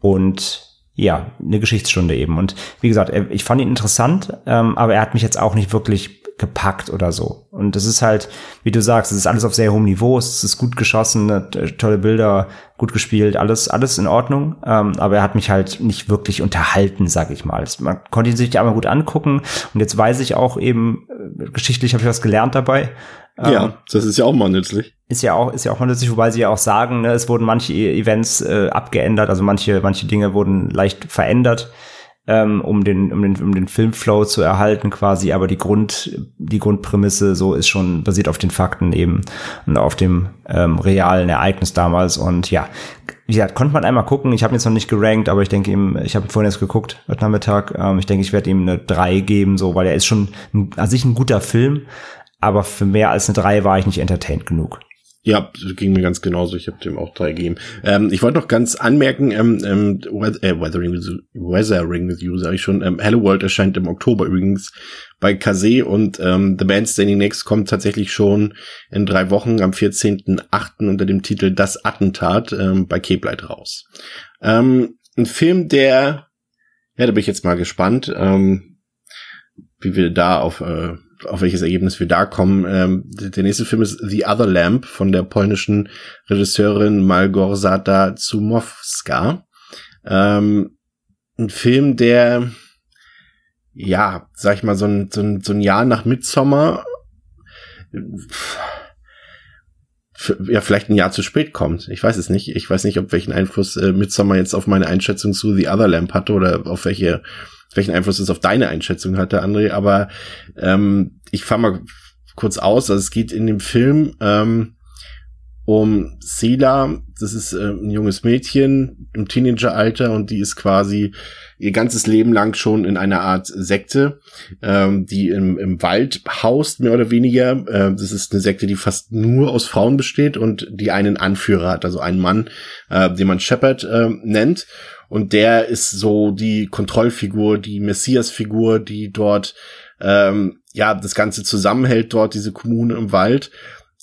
und ja, eine Geschichtsstunde eben. Und wie gesagt, ich fand ihn interessant, ähm, aber er hat mich jetzt auch nicht wirklich gepackt oder so. Und das ist halt, wie du sagst, es ist alles auf sehr hohem Niveau, es ist gut geschossen, ne, tolle Bilder, gut gespielt, alles, alles in Ordnung. Ähm, aber er hat mich halt nicht wirklich unterhalten, sag ich mal. Man konnte ihn sich ja einmal gut angucken und jetzt weiß ich auch eben, äh, geschichtlich habe ich was gelernt dabei. Ja, ähm, das ist ja auch mal nützlich. Ist ja auch, ist ja auch mal nützlich, wobei sie ja auch sagen, ne, es wurden manche e-, Events äh, abgeändert, also manche, manche Dinge wurden leicht verändert ähm, um den um den um den Filmflow zu erhalten quasi, aber die Grund die Grundprämisse so ist schon basiert auf den Fakten eben und auf dem ähm, realen Ereignis damals und ja, wie gesagt, konnte man einmal gucken. Ich habe jetzt noch nicht gerankt, aber ich denke ihm, ich habe vorhin jetzt geguckt heute Nachmittag. Ähm, ich denke, ich werde ihm eine 3 geben, so, weil er ist schon an sich ein guter Film, aber für mehr als eine 3 war ich nicht entertained genug. Ja, ging mir ganz genauso. Ich habe dem auch drei gegeben. Ähm, ich wollte noch ganz anmerken, ähm, ähm, äh, Weathering with, Weathering with You, sage ich schon. Ähm, Hello World erscheint im Oktober übrigens bei Kase und ähm, The Band Standing Next kommt tatsächlich schon in drei Wochen am 14.8. unter dem Titel Das Attentat ähm, bei Cape Light raus. Ähm, ein Film, der, ja, da bin ich jetzt mal gespannt, ähm, wie wir da auf äh, auf welches Ergebnis wir da kommen. Ähm, der nächste Film ist The Other Lamp von der polnischen Regisseurin Malgorzata Zumowska. Ähm, ein Film, der, ja, sag ich mal, so ein, so ein, so ein Jahr nach Midsommer, ja, vielleicht ein Jahr zu spät kommt. Ich weiß es nicht. Ich weiß nicht, ob welchen Einfluss äh, Midsommer jetzt auf meine Einschätzung zu The Other Lamp hatte oder auf welche welchen Einfluss es auf deine Einschätzung hatte, André, aber ähm, ich fahr mal kurz aus. Also es geht in dem Film ähm, um Sela, das ist äh, ein junges Mädchen im Teenageralter und die ist quasi ihr ganzes Leben lang schon in einer Art Sekte, ähm, die im, im Wald haust, mehr oder weniger. Äh, das ist eine Sekte, die fast nur aus Frauen besteht und die einen Anführer hat, also einen Mann, äh, den man Shepard äh, nennt. Und der ist so die Kontrollfigur, die Messias-Figur, die dort ähm, ja das Ganze zusammenhält, dort diese Kommune im Wald.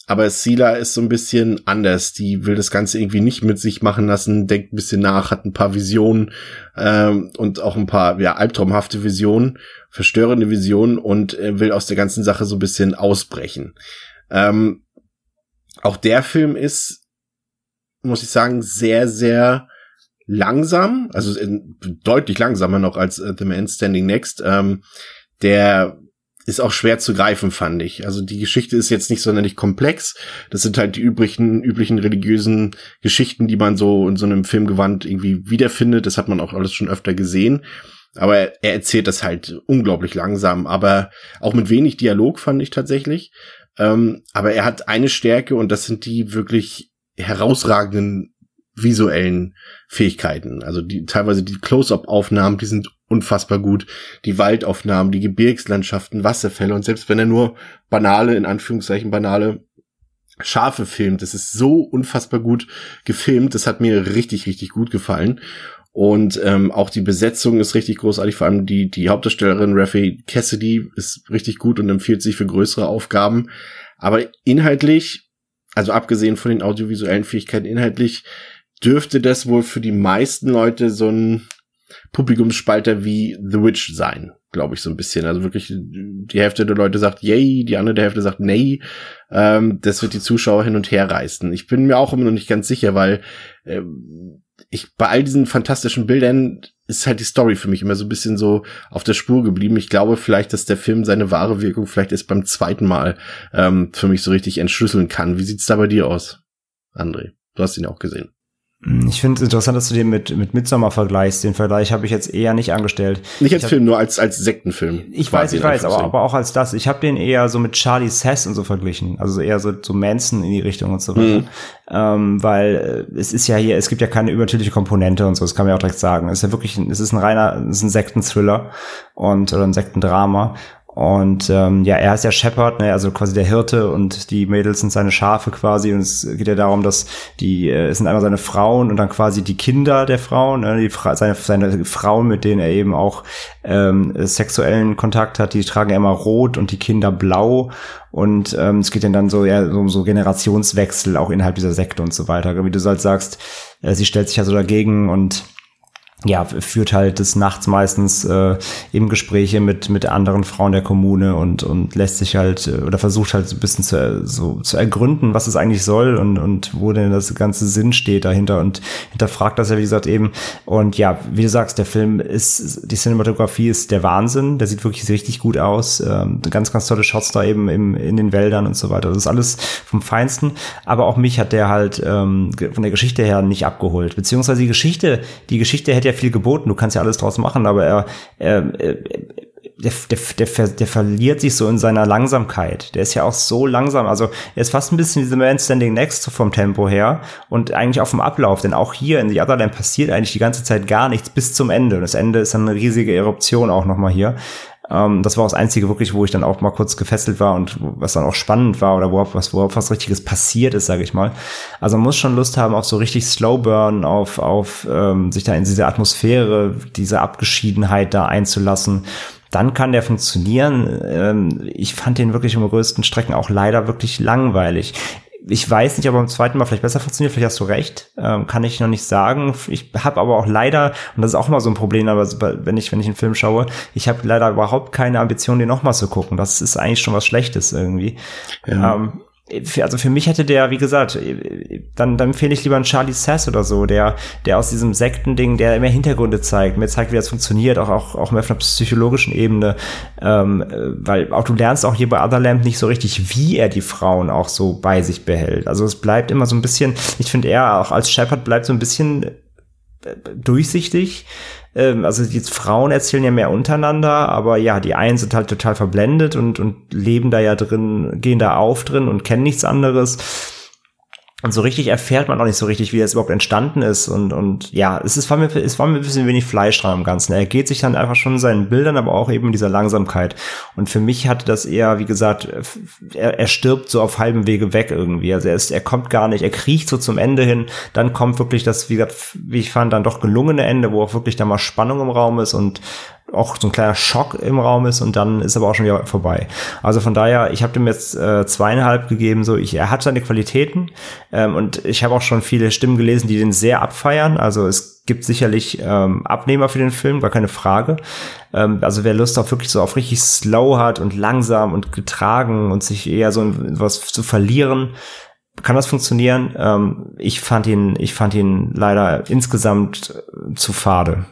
Aber Sila ist so ein bisschen anders. Die will das Ganze irgendwie nicht mit sich machen lassen, denkt ein bisschen nach, hat ein paar Visionen ähm, und auch ein paar ja albtraumhafte Visionen, verstörende Visionen und äh, will aus der ganzen Sache so ein bisschen ausbrechen. Ähm, auch der Film ist, muss ich sagen, sehr, sehr langsam, also deutlich langsamer noch als äh, The Man Standing Next. Ähm, der ist auch schwer zu greifen, fand ich. Also die Geschichte ist jetzt nicht sonderlich komplex. Das sind halt die üblichen, üblichen religiösen Geschichten, die man so in so einem Filmgewand irgendwie wiederfindet. Das hat man auch alles schon öfter gesehen. Aber er, er erzählt das halt unglaublich langsam, aber auch mit wenig Dialog fand ich tatsächlich. Ähm, aber er hat eine Stärke und das sind die wirklich herausragenden visuellen Fähigkeiten. Also die teilweise die Close-up-Aufnahmen, die sind unfassbar gut. Die Waldaufnahmen, die Gebirgslandschaften, Wasserfälle und selbst wenn er nur banale, in Anführungszeichen banale Schafe filmt, das ist so unfassbar gut gefilmt. Das hat mir richtig, richtig gut gefallen. Und ähm, auch die Besetzung ist richtig großartig. Vor allem die, die Hauptdarstellerin Raffi Cassidy ist richtig gut und empfiehlt sich für größere Aufgaben. Aber inhaltlich, also abgesehen von den audiovisuellen Fähigkeiten, inhaltlich dürfte das wohl für die meisten Leute so ein Publikumsspalter wie The Witch sein, glaube ich so ein bisschen. Also wirklich die Hälfte der Leute sagt yay, die andere Hälfte sagt nee. Ähm, das wird die Zuschauer hin und her reißen. Ich bin mir auch immer noch nicht ganz sicher, weil äh, ich bei all diesen fantastischen Bildern ist halt die Story für mich immer so ein bisschen so auf der Spur geblieben. Ich glaube vielleicht, dass der Film seine wahre Wirkung vielleicht erst beim zweiten Mal ähm, für mich so richtig entschlüsseln kann. Wie sieht's da bei dir aus, André? Du hast ihn ja auch gesehen. Hm, ich finde es interessant, dass du den mit, mit Midsommar vergleichst. Den Vergleich habe ich jetzt eher nicht angestellt. Nicht als hab, Film, nur als, als Sektenfilm. Ich weiß, ich weiß, aber, aber auch als das. Ich habe den eher so mit Charlie Sass und so verglichen. Also eher so, so Manson in die Richtung und so weiter. Mhm. Ähm, weil äh, es ist ja hier, es gibt ja keine übertönliche Komponente und so, das kann man ja auch direkt sagen. Es ist ja wirklich, es ist ein reiner, es ist ein Sektenthriller und oder ein Sektendrama. Und ähm, ja, er ist ja Shepherd, ne, also quasi der Hirte und die Mädels sind seine Schafe quasi. Und es geht ja darum, dass die, äh, es sind einmal seine Frauen und dann quasi die Kinder der Frauen, ne, die Fra seine, seine Frauen, mit denen er eben auch ähm, sexuellen Kontakt hat, die tragen ja immer rot und die Kinder blau. Und ähm, es geht dann so, ja, so, so Generationswechsel auch innerhalb dieser Sekte und so weiter. Wie du halt sagst, äh, sie stellt sich ja so dagegen und ja, führt halt des Nachts meistens äh, eben Gespräche mit, mit anderen Frauen der Kommune und, und lässt sich halt äh, oder versucht halt so ein bisschen zu, so, zu ergründen, was es eigentlich soll und, und wo denn das ganze Sinn steht dahinter und hinterfragt das ja, wie gesagt, eben. Und ja, wie du sagst, der Film ist, die Cinematografie ist der Wahnsinn, der sieht wirklich richtig gut aus. Ähm, ganz, ganz tolle Shots da eben im, in den Wäldern und so weiter. Das ist alles vom Feinsten. Aber auch mich hat der halt ähm, von der Geschichte her nicht abgeholt. Beziehungsweise die Geschichte, die Geschichte hätte ja viel geboten, du kannst ja alles draus machen, aber er, er, er der, der, der, der verliert sich so in seiner Langsamkeit. Der ist ja auch so langsam. Also er ist fast ein bisschen diese Man Standing Next vom Tempo her und eigentlich auch vom Ablauf. Denn auch hier in The Otherland passiert eigentlich die ganze Zeit gar nichts bis zum Ende. Und das Ende ist dann eine riesige Eruption auch nochmal hier. Ähm, das war das Einzige wirklich, wo ich dann auch mal kurz gefesselt war und was dann auch spannend war oder worauf was, worauf was Richtiges passiert ist, sage ich mal. Also man muss schon Lust haben auf so richtig Slow Burn, auf, auf ähm, sich da in diese Atmosphäre, diese Abgeschiedenheit da einzulassen dann kann der funktionieren. Ähm, ich fand den wirklich im größten Strecken auch leider wirklich langweilig ich weiß nicht, ob beim zweiten Mal vielleicht besser funktioniert, vielleicht hast du recht, ähm, kann ich noch nicht sagen. Ich habe aber auch leider, und das ist auch immer so ein Problem, aber wenn ich, wenn ich einen Film schaue, ich habe leider überhaupt keine Ambition, den nochmal zu gucken. Das ist eigentlich schon was Schlechtes irgendwie. Ja. Ähm, also für mich hätte der, wie gesagt, dann, dann empfehle ich lieber einen Charlie Sass oder so, der, der aus diesem Sektending, der mehr Hintergründe zeigt, mir zeigt, wie das funktioniert, auch, auch, auch mehr auf einer psychologischen Ebene, ähm, weil auch du lernst auch hier bei Otherlamp nicht so richtig, wie er die Frauen auch so bei sich behält. Also es bleibt immer so ein bisschen, ich finde er auch als Shepard bleibt so ein bisschen äh, durchsichtig, ähm, also die Frauen erzählen ja mehr untereinander, aber ja, die einen sind halt total verblendet und, und leben da ja drin, gehen da auf drin und kennen nichts anderes. Und so richtig erfährt man auch nicht so richtig, wie das überhaupt entstanden ist. Und, und ja, es, ist, war mir, es war mir ein bisschen wenig Fleisch dran am Ganzen. Er geht sich dann einfach schon seinen Bildern, aber auch eben dieser Langsamkeit. Und für mich hatte das eher, wie gesagt, er, er stirbt so auf halbem Wege weg irgendwie. Also er, ist, er kommt gar nicht, er kriecht so zum Ende hin. Dann kommt wirklich das, wie gesagt, wie ich fand, dann doch gelungene Ende, wo auch wirklich da mal Spannung im Raum ist und auch so ein kleiner Schock im Raum ist und dann ist aber auch schon wieder vorbei. Also von daher, ich habe dem jetzt äh, zweieinhalb gegeben. So, ich, er hat seine Qualitäten ähm, und ich habe auch schon viele Stimmen gelesen, die den sehr abfeiern. Also es gibt sicherlich ähm, Abnehmer für den Film, gar keine Frage. Ähm, also wer Lust auf wirklich so auf richtig slow hat und langsam und getragen und sich eher so was zu verlieren, kann das funktionieren. Ähm, ich fand ihn, ich fand ihn leider insgesamt zu fade.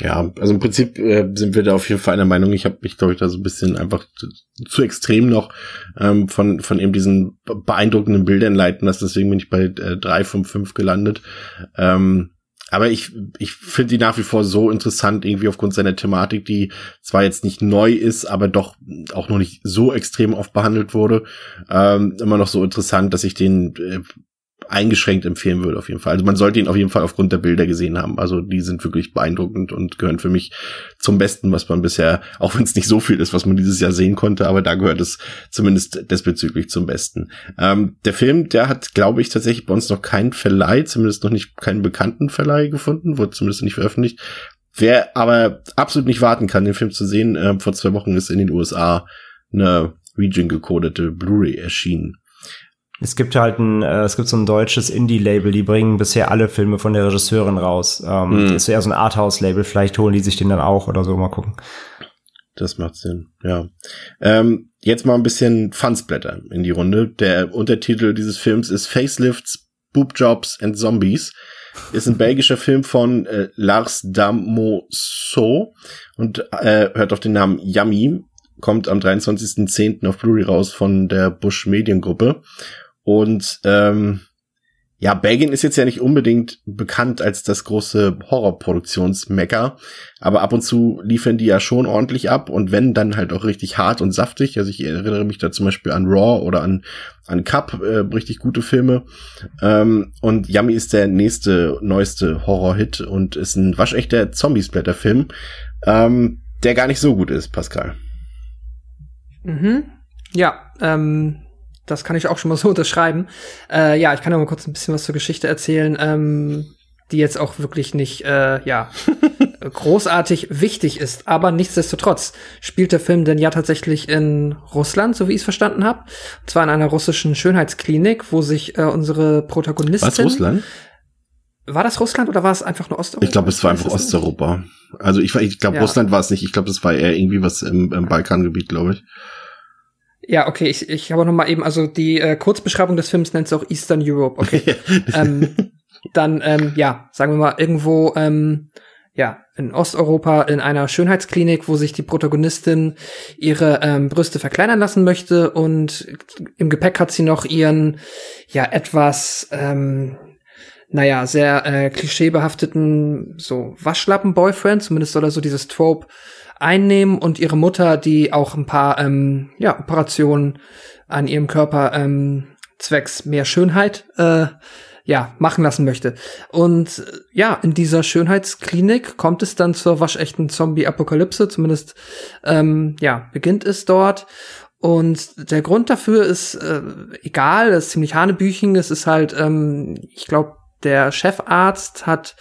Ja, also im Prinzip äh, sind wir da auf jeden Fall einer Meinung. Ich habe mich, glaube ich, da so ein bisschen einfach zu, zu extrem noch ähm, von, von eben diesen beeindruckenden Bildern leiten lassen. Deswegen bin ich bei äh, drei von fünf gelandet. Ähm, aber ich, ich finde die nach wie vor so interessant, irgendwie aufgrund seiner Thematik, die zwar jetzt nicht neu ist, aber doch auch noch nicht so extrem oft behandelt wurde. Ähm, immer noch so interessant, dass ich den äh, eingeschränkt empfehlen würde, auf jeden Fall. Also man sollte ihn auf jeden Fall aufgrund der Bilder gesehen haben. Also die sind wirklich beeindruckend und gehören für mich zum Besten, was man bisher, auch wenn es nicht so viel ist, was man dieses Jahr sehen konnte, aber da gehört es zumindest desbezüglich zum Besten. Ähm, der Film, der hat, glaube ich, tatsächlich bei uns noch keinen Verleih, zumindest noch nicht keinen bekannten Verleih gefunden, wurde zumindest nicht veröffentlicht. Wer aber absolut nicht warten kann, den Film zu sehen, äh, vor zwei Wochen ist in den USA eine Region-gecodete Blu-ray erschienen. Es gibt halt ein, äh, es gibt so ein deutsches Indie-Label, die bringen bisher alle Filme von der Regisseurin raus. Ähm, mm. Ist eher so ein Arthouse-Label, vielleicht holen die sich den dann auch oder so, mal gucken. Das macht Sinn, ja. Ähm, jetzt mal ein bisschen Fansblätter in die Runde. Der Untertitel dieses Films ist Facelifts, Boobjobs and Zombies. Ist ein *laughs* belgischer Film von äh, Lars Damoso und äh, hört auf den Namen Yummy. Kommt am 23.10. auf Blu-ray raus von der Bush Mediengruppe und ähm, ja, Belgien ist jetzt ja nicht unbedingt bekannt als das große Horrorproduktionsmecker, aber ab und zu liefern die ja schon ordentlich ab und wenn dann halt auch richtig hart und saftig. Also ich erinnere mich da zum Beispiel an Raw oder an an Cup, äh, richtig gute Filme. Ähm, und Yummy ist der nächste neueste Horrorhit und ist ein waschechter Zombie-Splatter-Film, ähm, der gar nicht so gut ist, Pascal. Mhm. Ja, ähm, das kann ich auch schon mal so *laughs* unterschreiben. Äh, ja, ich kann noch mal kurz ein bisschen was zur Geschichte erzählen, ähm, die jetzt auch wirklich nicht, äh, ja, *laughs* großartig wichtig ist. Aber nichtsdestotrotz spielt der Film denn ja tatsächlich in Russland, so wie ich es verstanden habe. Und zwar in einer russischen Schönheitsklinik, wo sich äh, unsere Protagonistin. Was, Russland? War das Russland oder war es einfach nur Osteuropa? Ich glaube, es war einfach Osteuropa. Also ich, ich glaube, ja. Russland war es nicht. Ich glaube, es war eher irgendwie was im, im Balkangebiet, glaube ich. Ja, okay, ich, ich habe noch mal eben, also die äh, Kurzbeschreibung des Films nennt es auch Eastern Europe, okay. *laughs* ähm, dann, ähm, ja, sagen wir mal, irgendwo, ähm, ja, in Osteuropa in einer Schönheitsklinik, wo sich die Protagonistin ihre ähm, Brüste verkleinern lassen möchte und im Gepäck hat sie noch ihren, ja, etwas, ähm, naja, sehr äh, klischeebehafteten so Waschlappen-Boyfriend, zumindest soll er so dieses Trope einnehmen und ihre Mutter, die auch ein paar ähm, ja, Operationen an ihrem Körper ähm, zwecks mehr Schönheit äh, ja, machen lassen möchte. Und äh, ja, in dieser Schönheitsklinik kommt es dann zur waschechten Zombie-Apokalypse, zumindest ähm, ja, beginnt es dort. Und der Grund dafür ist äh, egal, das ist ziemlich hanebüchen. Es ist halt, ähm, ich glaube, der Chefarzt hat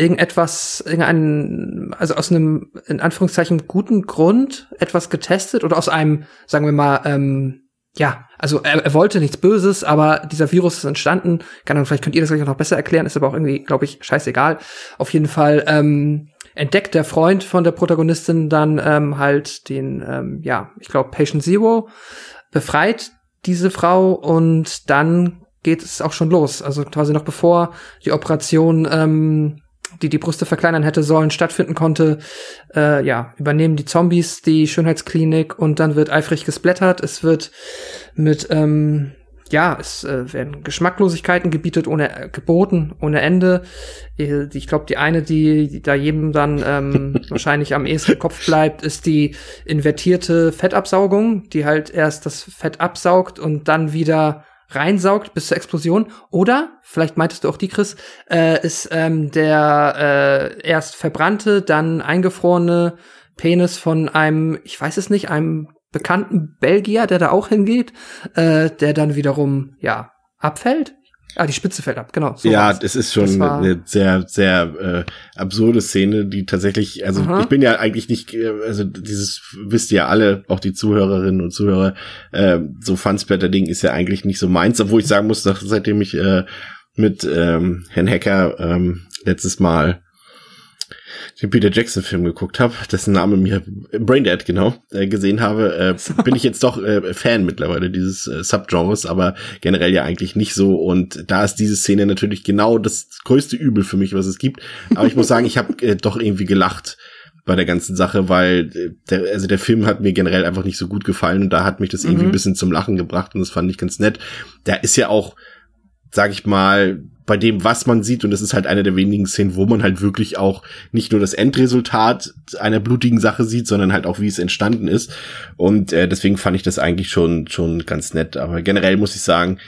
irgendetwas, irgendeinen, also aus einem, in Anführungszeichen, guten Grund etwas getestet oder aus einem, sagen wir mal, ähm, ja, also er, er wollte nichts Böses, aber dieser Virus ist entstanden. Kann dann, vielleicht könnt ihr das gleich noch besser erklären, ist aber auch irgendwie, glaube ich, scheißegal. Auf jeden Fall ähm, entdeckt der Freund von der Protagonistin dann ähm, halt den, ähm, ja, ich glaube, Patient Zero, befreit diese Frau und dann geht es auch schon los. Also quasi noch bevor die Operation ähm, die die Brüste verkleinern hätte sollen, stattfinden konnte. Äh, ja, übernehmen die Zombies die Schönheitsklinik und dann wird eifrig gesplättert. Es wird mit, ähm, ja, es äh, werden Geschmacklosigkeiten gebietet ohne äh, geboten, ohne Ende. Äh, ich glaube, die eine, die, die da jedem dann ähm, *laughs* wahrscheinlich am ehesten im Kopf bleibt, ist die invertierte Fettabsaugung, die halt erst das Fett absaugt und dann wieder reinsaugt bis zur Explosion. Oder, vielleicht meintest du auch die, Chris, äh, ist ähm, der äh, erst verbrannte, dann eingefrorene Penis von einem, ich weiß es nicht, einem bekannten Belgier, der da auch hingeht, äh, der dann wiederum, ja, abfällt. Ah, die Spitze fällt ab, genau. So ja, es ist schon eine sehr, sehr äh, absurde Szene, die tatsächlich, also Aha. ich bin ja eigentlich nicht, äh, also dieses wisst ihr ja alle, auch die Zuhörerinnen und Zuhörer, äh, so Fansblätter-Ding ist ja eigentlich nicht so meins, obwohl ich sagen muss, dass, seitdem ich äh, mit ähm, Herrn Hacker ähm, letztes Mal den Peter Jackson Film geguckt habe, dessen Name mir Braindead genau äh, gesehen habe, äh, bin ich jetzt doch äh, Fan mittlerweile dieses äh, Subgenres, aber generell ja eigentlich nicht so und da ist diese Szene natürlich genau das größte Übel für mich, was es gibt, aber ich muss sagen, ich habe *laughs* äh, doch irgendwie gelacht bei der ganzen Sache, weil äh, der, also der Film hat mir generell einfach nicht so gut gefallen und da hat mich das irgendwie mhm. ein bisschen zum Lachen gebracht und das fand ich ganz nett. Der ist ja auch, sag ich mal, bei dem, was man sieht. Und das ist halt eine der wenigen Szenen, wo man halt wirklich auch nicht nur das Endresultat einer blutigen Sache sieht, sondern halt auch, wie es entstanden ist. Und äh, deswegen fand ich das eigentlich schon, schon ganz nett. Aber generell muss ich sagen,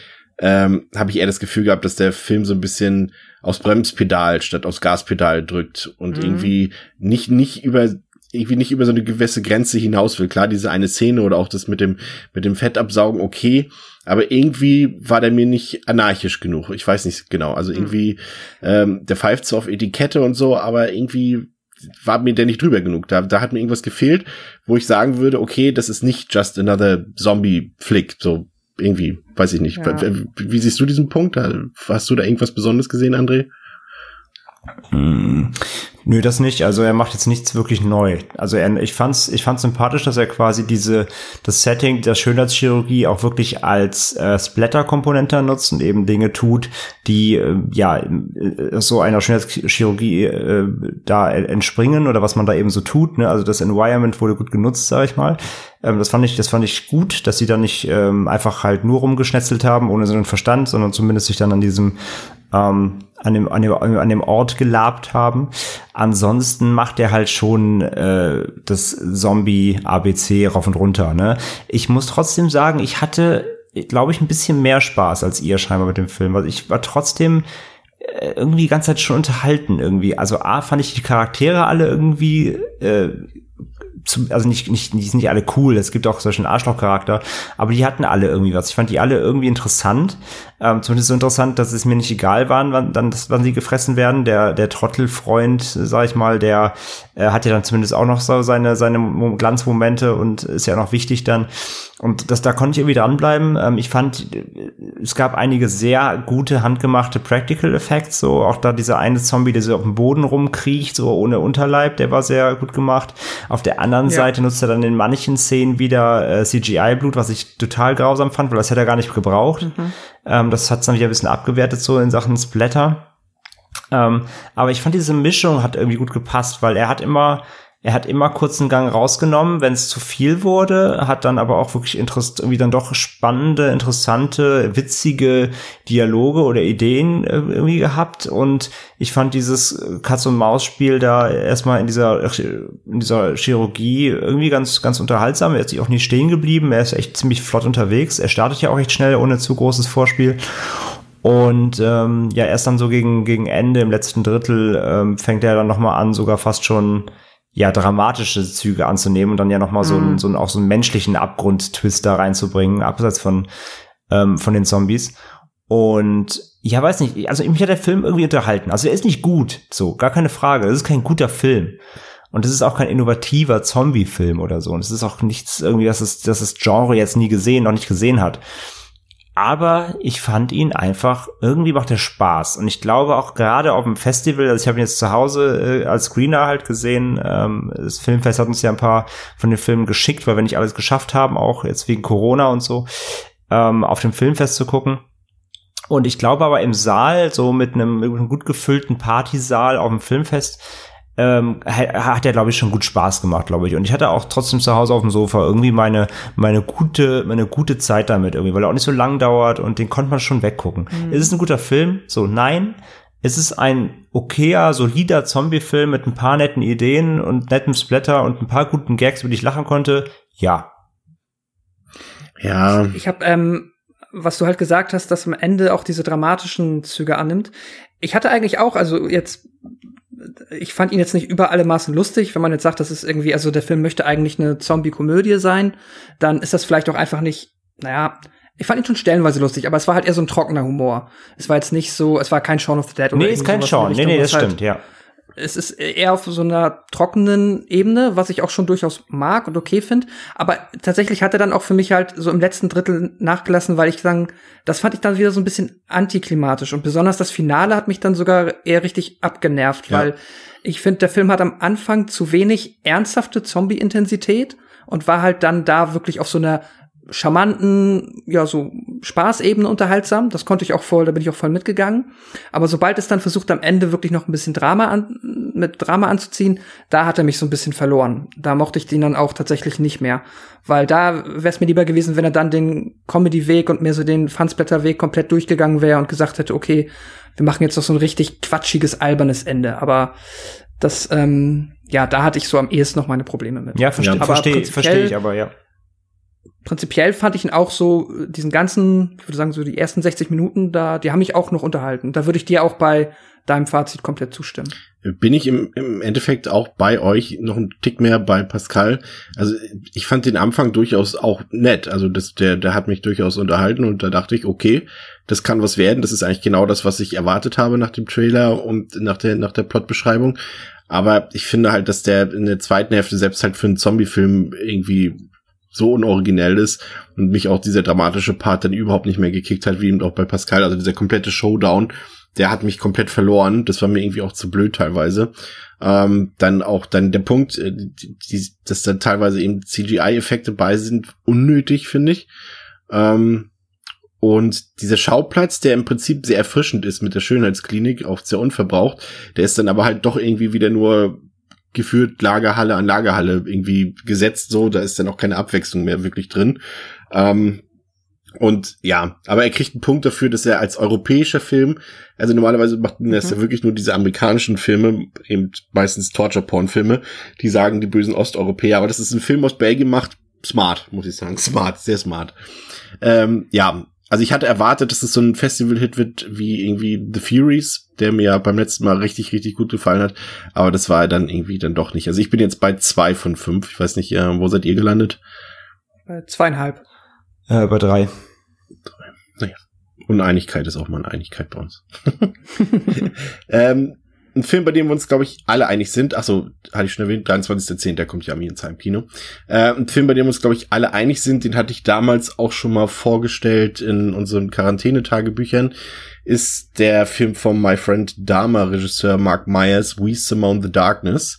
ähm, habe ich eher das Gefühl gehabt, dass der Film so ein bisschen aufs Bremspedal statt aufs Gaspedal drückt und mhm. irgendwie nicht, nicht über irgendwie nicht über so eine gewisse Grenze hinaus will. Klar, diese eine Szene oder auch das mit dem, mit dem Fettabsaugen, okay. Aber irgendwie war der mir nicht anarchisch genug. Ich weiß nicht genau. Also mhm. irgendwie, ähm, der pfeift so auf Etikette und so, aber irgendwie war mir der nicht drüber genug. Da, da hat mir irgendwas gefehlt, wo ich sagen würde, okay, das ist nicht just another Zombie-Flick. So irgendwie, weiß ich nicht. Ja. Wie, wie, siehst du diesen Punkt? Hast du da irgendwas Besonderes gesehen, André? Nö, das nicht. Also er macht jetzt nichts wirklich neu. Also er, ich fand's, ich fand's sympathisch, dass er quasi diese, das Setting der Schönheitschirurgie auch wirklich als äh, Splatter-Komponente nutzt und eben Dinge tut, die äh, ja äh, so einer Schönheitschirurgie äh, da entspringen oder was man da eben so tut. Ne? Also das Environment wurde gut genutzt, sage ich mal. Ähm, das fand ich, das fand ich gut, dass sie da nicht ähm, einfach halt nur rumgeschnetzelt haben, ohne so einen Verstand, sondern zumindest sich dann an diesem ähm, an dem, an dem, an dem Ort gelabt haben. Ansonsten macht er halt schon äh, das Zombie-ABC rauf und runter. Ne? Ich muss trotzdem sagen, ich hatte, glaube ich, ein bisschen mehr Spaß als ihr scheinbar mit dem Film. Also ich war trotzdem äh, irgendwie die ganze Zeit schon unterhalten irgendwie. Also A fand ich die Charaktere alle irgendwie äh, zum, also nicht, nicht, die sind nicht alle cool, es gibt auch solchen Arschloch-Charakter, aber die hatten alle irgendwie was. Ich fand die alle irgendwie interessant. Ähm, zumindest so interessant, dass es mir nicht egal waren, wann, dann, wann sie gefressen werden. Der, der Trottelfreund, sag ich mal, der äh, hat ja dann zumindest auch noch so seine, seine Glanzmomente und ist ja noch wichtig dann. Und das, da konnte ich irgendwie dranbleiben. Ähm, ich fand, es gab einige sehr gute handgemachte Practical Effects, so auch da dieser eine Zombie, der so auf dem Boden rumkriecht, so ohne Unterleib, der war sehr gut gemacht. Auf der anderen ja. Seite nutzt er dann in manchen Szenen wieder äh, CGI-Blut, was ich total grausam fand, weil das hätte er gar nicht gebraucht. Mhm. Ähm, das hat es dann wieder ein bisschen abgewertet, so in Sachen Splatter. Ähm, aber ich fand diese Mischung hat irgendwie gut gepasst, weil er hat immer er hat immer kurz einen Gang rausgenommen, wenn es zu viel wurde, hat dann aber auch wirklich Interess irgendwie dann doch spannende, interessante, witzige Dialoge oder Ideen äh, irgendwie gehabt. Und ich fand dieses Katz-und-Maus-Spiel da erstmal in dieser, in dieser Chirurgie irgendwie ganz, ganz unterhaltsam. Er ist sich auch nicht stehen geblieben. Er ist echt ziemlich flott unterwegs. Er startet ja auch echt schnell, ohne zu großes Vorspiel. Und ähm, ja, erst dann so gegen, gegen Ende, im letzten Drittel, ähm, fängt er dann nochmal an, sogar fast schon ja dramatische Züge anzunehmen und dann ja noch mal so, einen, mhm. so einen, auch so einen menschlichen Abgrund-Twist da reinzubringen, abseits von ähm, von den Zombies. Und ja, weiß nicht, also mich hat der Film irgendwie unterhalten. Also er ist nicht gut, so gar keine Frage. Es ist kein guter Film. Und es ist auch kein innovativer Zombie-Film oder so. Und es ist auch nichts irgendwie, dass es, dass das Genre jetzt nie gesehen, noch nicht gesehen hat. Aber ich fand ihn einfach, irgendwie macht er Spaß. Und ich glaube auch gerade auf dem Festival, also ich habe ihn jetzt zu Hause äh, als Screener halt gesehen, ähm, das Filmfest hat uns ja ein paar von den Filmen geschickt, weil wir nicht alles geschafft haben, auch jetzt wegen Corona und so, ähm, auf dem Filmfest zu gucken. Und ich glaube aber im Saal, so mit einem, mit einem gut gefüllten Partysaal auf dem Filmfest, ähm, hat er, glaube ich, schon gut Spaß gemacht, glaube ich. Und ich hatte auch trotzdem zu Hause auf dem Sofa irgendwie meine, meine gute, meine gute Zeit damit irgendwie, weil er auch nicht so lang dauert und den konnte man schon weggucken. Mhm. Ist es ein guter Film? So, nein. Es ist ein okayer, solider Zombie-Film mit ein paar netten Ideen und nettem Splatter und ein paar guten Gags, über die ich lachen konnte. Ja. Ja. Ich habe, ähm, was du halt gesagt hast, dass am Ende auch diese dramatischen Züge annimmt. Ich hatte eigentlich auch, also jetzt ich fand ihn jetzt nicht über alle Maßen lustig. Wenn man jetzt sagt, das ist irgendwie, also der Film möchte eigentlich eine Zombie-Komödie sein, dann ist das vielleicht auch einfach nicht, naja, ich fand ihn schon stellenweise lustig, aber es war halt eher so ein trockener Humor. Es war jetzt nicht so, es war kein Shaun of the Dead oder Nee, ist kein Shaun. Nee, nee, das halt, stimmt, ja es ist eher auf so einer trockenen Ebene, was ich auch schon durchaus mag und okay finde. Aber tatsächlich hat er dann auch für mich halt so im letzten Drittel nachgelassen, weil ich sagen, das fand ich dann wieder so ein bisschen antiklimatisch. Und besonders das Finale hat mich dann sogar eher richtig abgenervt, ja. weil ich finde, der Film hat am Anfang zu wenig ernsthafte Zombie-Intensität und war halt dann da wirklich auf so einer charmanten, ja, so Spaßebene unterhaltsam. Das konnte ich auch voll, da bin ich auch voll mitgegangen. Aber sobald es dann versucht, am Ende wirklich noch ein bisschen Drama an, mit Drama anzuziehen, da hat er mich so ein bisschen verloren. Da mochte ich den dann auch tatsächlich nicht mehr. Weil da wäre es mir lieber gewesen, wenn er dann den Comedy-Weg und mehr so den Fansblätter-Weg komplett durchgegangen wäre und gesagt hätte, okay, wir machen jetzt noch so ein richtig quatschiges, albernes Ende. Aber das, ähm, ja, da hatte ich so am ehesten noch meine Probleme mit. Ja, verstehe ja, versteh, versteh ich, aber ja prinzipiell fand ich ihn auch so, diesen ganzen, ich würde sagen, so die ersten 60 Minuten da, die haben mich auch noch unterhalten. Da würde ich dir auch bei deinem Fazit komplett zustimmen. Bin ich im, im Endeffekt auch bei euch noch ein Tick mehr bei Pascal. Also ich fand den Anfang durchaus auch nett. Also das, der, der hat mich durchaus unterhalten und da dachte ich, okay, das kann was werden. Das ist eigentlich genau das, was ich erwartet habe nach dem Trailer und nach der, nach der Plotbeschreibung. Aber ich finde halt, dass der in der zweiten Hälfte selbst halt für einen Zombie-Film irgendwie so unoriginell ist und mich auch dieser dramatische Part dann überhaupt nicht mehr gekickt hat, wie eben auch bei Pascal. Also dieser komplette Showdown, der hat mich komplett verloren. Das war mir irgendwie auch zu blöd teilweise. Ähm, dann auch dann der Punkt, äh, die, dass da teilweise eben CGI-Effekte bei sind, unnötig, finde ich. Ähm, und dieser Schauplatz, der im Prinzip sehr erfrischend ist mit der Schönheitsklinik, auch sehr unverbraucht, der ist dann aber halt doch irgendwie wieder nur geführt Lagerhalle an Lagerhalle irgendwie gesetzt, so, da ist dann auch keine Abwechslung mehr wirklich drin. Ähm, und ja, aber er kriegt einen Punkt dafür, dass er als europäischer Film, also normalerweise macht er das mhm. ja wirklich nur diese amerikanischen Filme, eben meistens Torture-Porn-Filme, die sagen die bösen Osteuropäer, aber das ist ein Film aus Belgien macht, smart, muss ich sagen, smart, sehr smart. Ähm, ja, also ich hatte erwartet, dass es so ein Festival-Hit wird wie irgendwie The Furies, der mir ja beim letzten Mal richtig, richtig gut gefallen hat. Aber das war dann irgendwie dann doch nicht. Also ich bin jetzt bei zwei von fünf. Ich weiß nicht, äh, wo seid ihr gelandet? Bei zweieinhalb. Äh, bei drei. Drei. Naja. Uneinigkeit ist auch mal eine Einigkeit bei uns. *laughs* ähm, ein Film, bei dem wir uns, glaube ich, alle einig sind. Ach so, hatte ich schon erwähnt, 23.10., der kommt ja am Zeit im Kino. Äh, ein Film, bei dem wir uns, glaube ich, alle einig sind, den hatte ich damals auch schon mal vorgestellt in unseren Quarantänetagebüchern, ist der Film von My Friend Dharma Regisseur Mark Myers, We Simone the Darkness,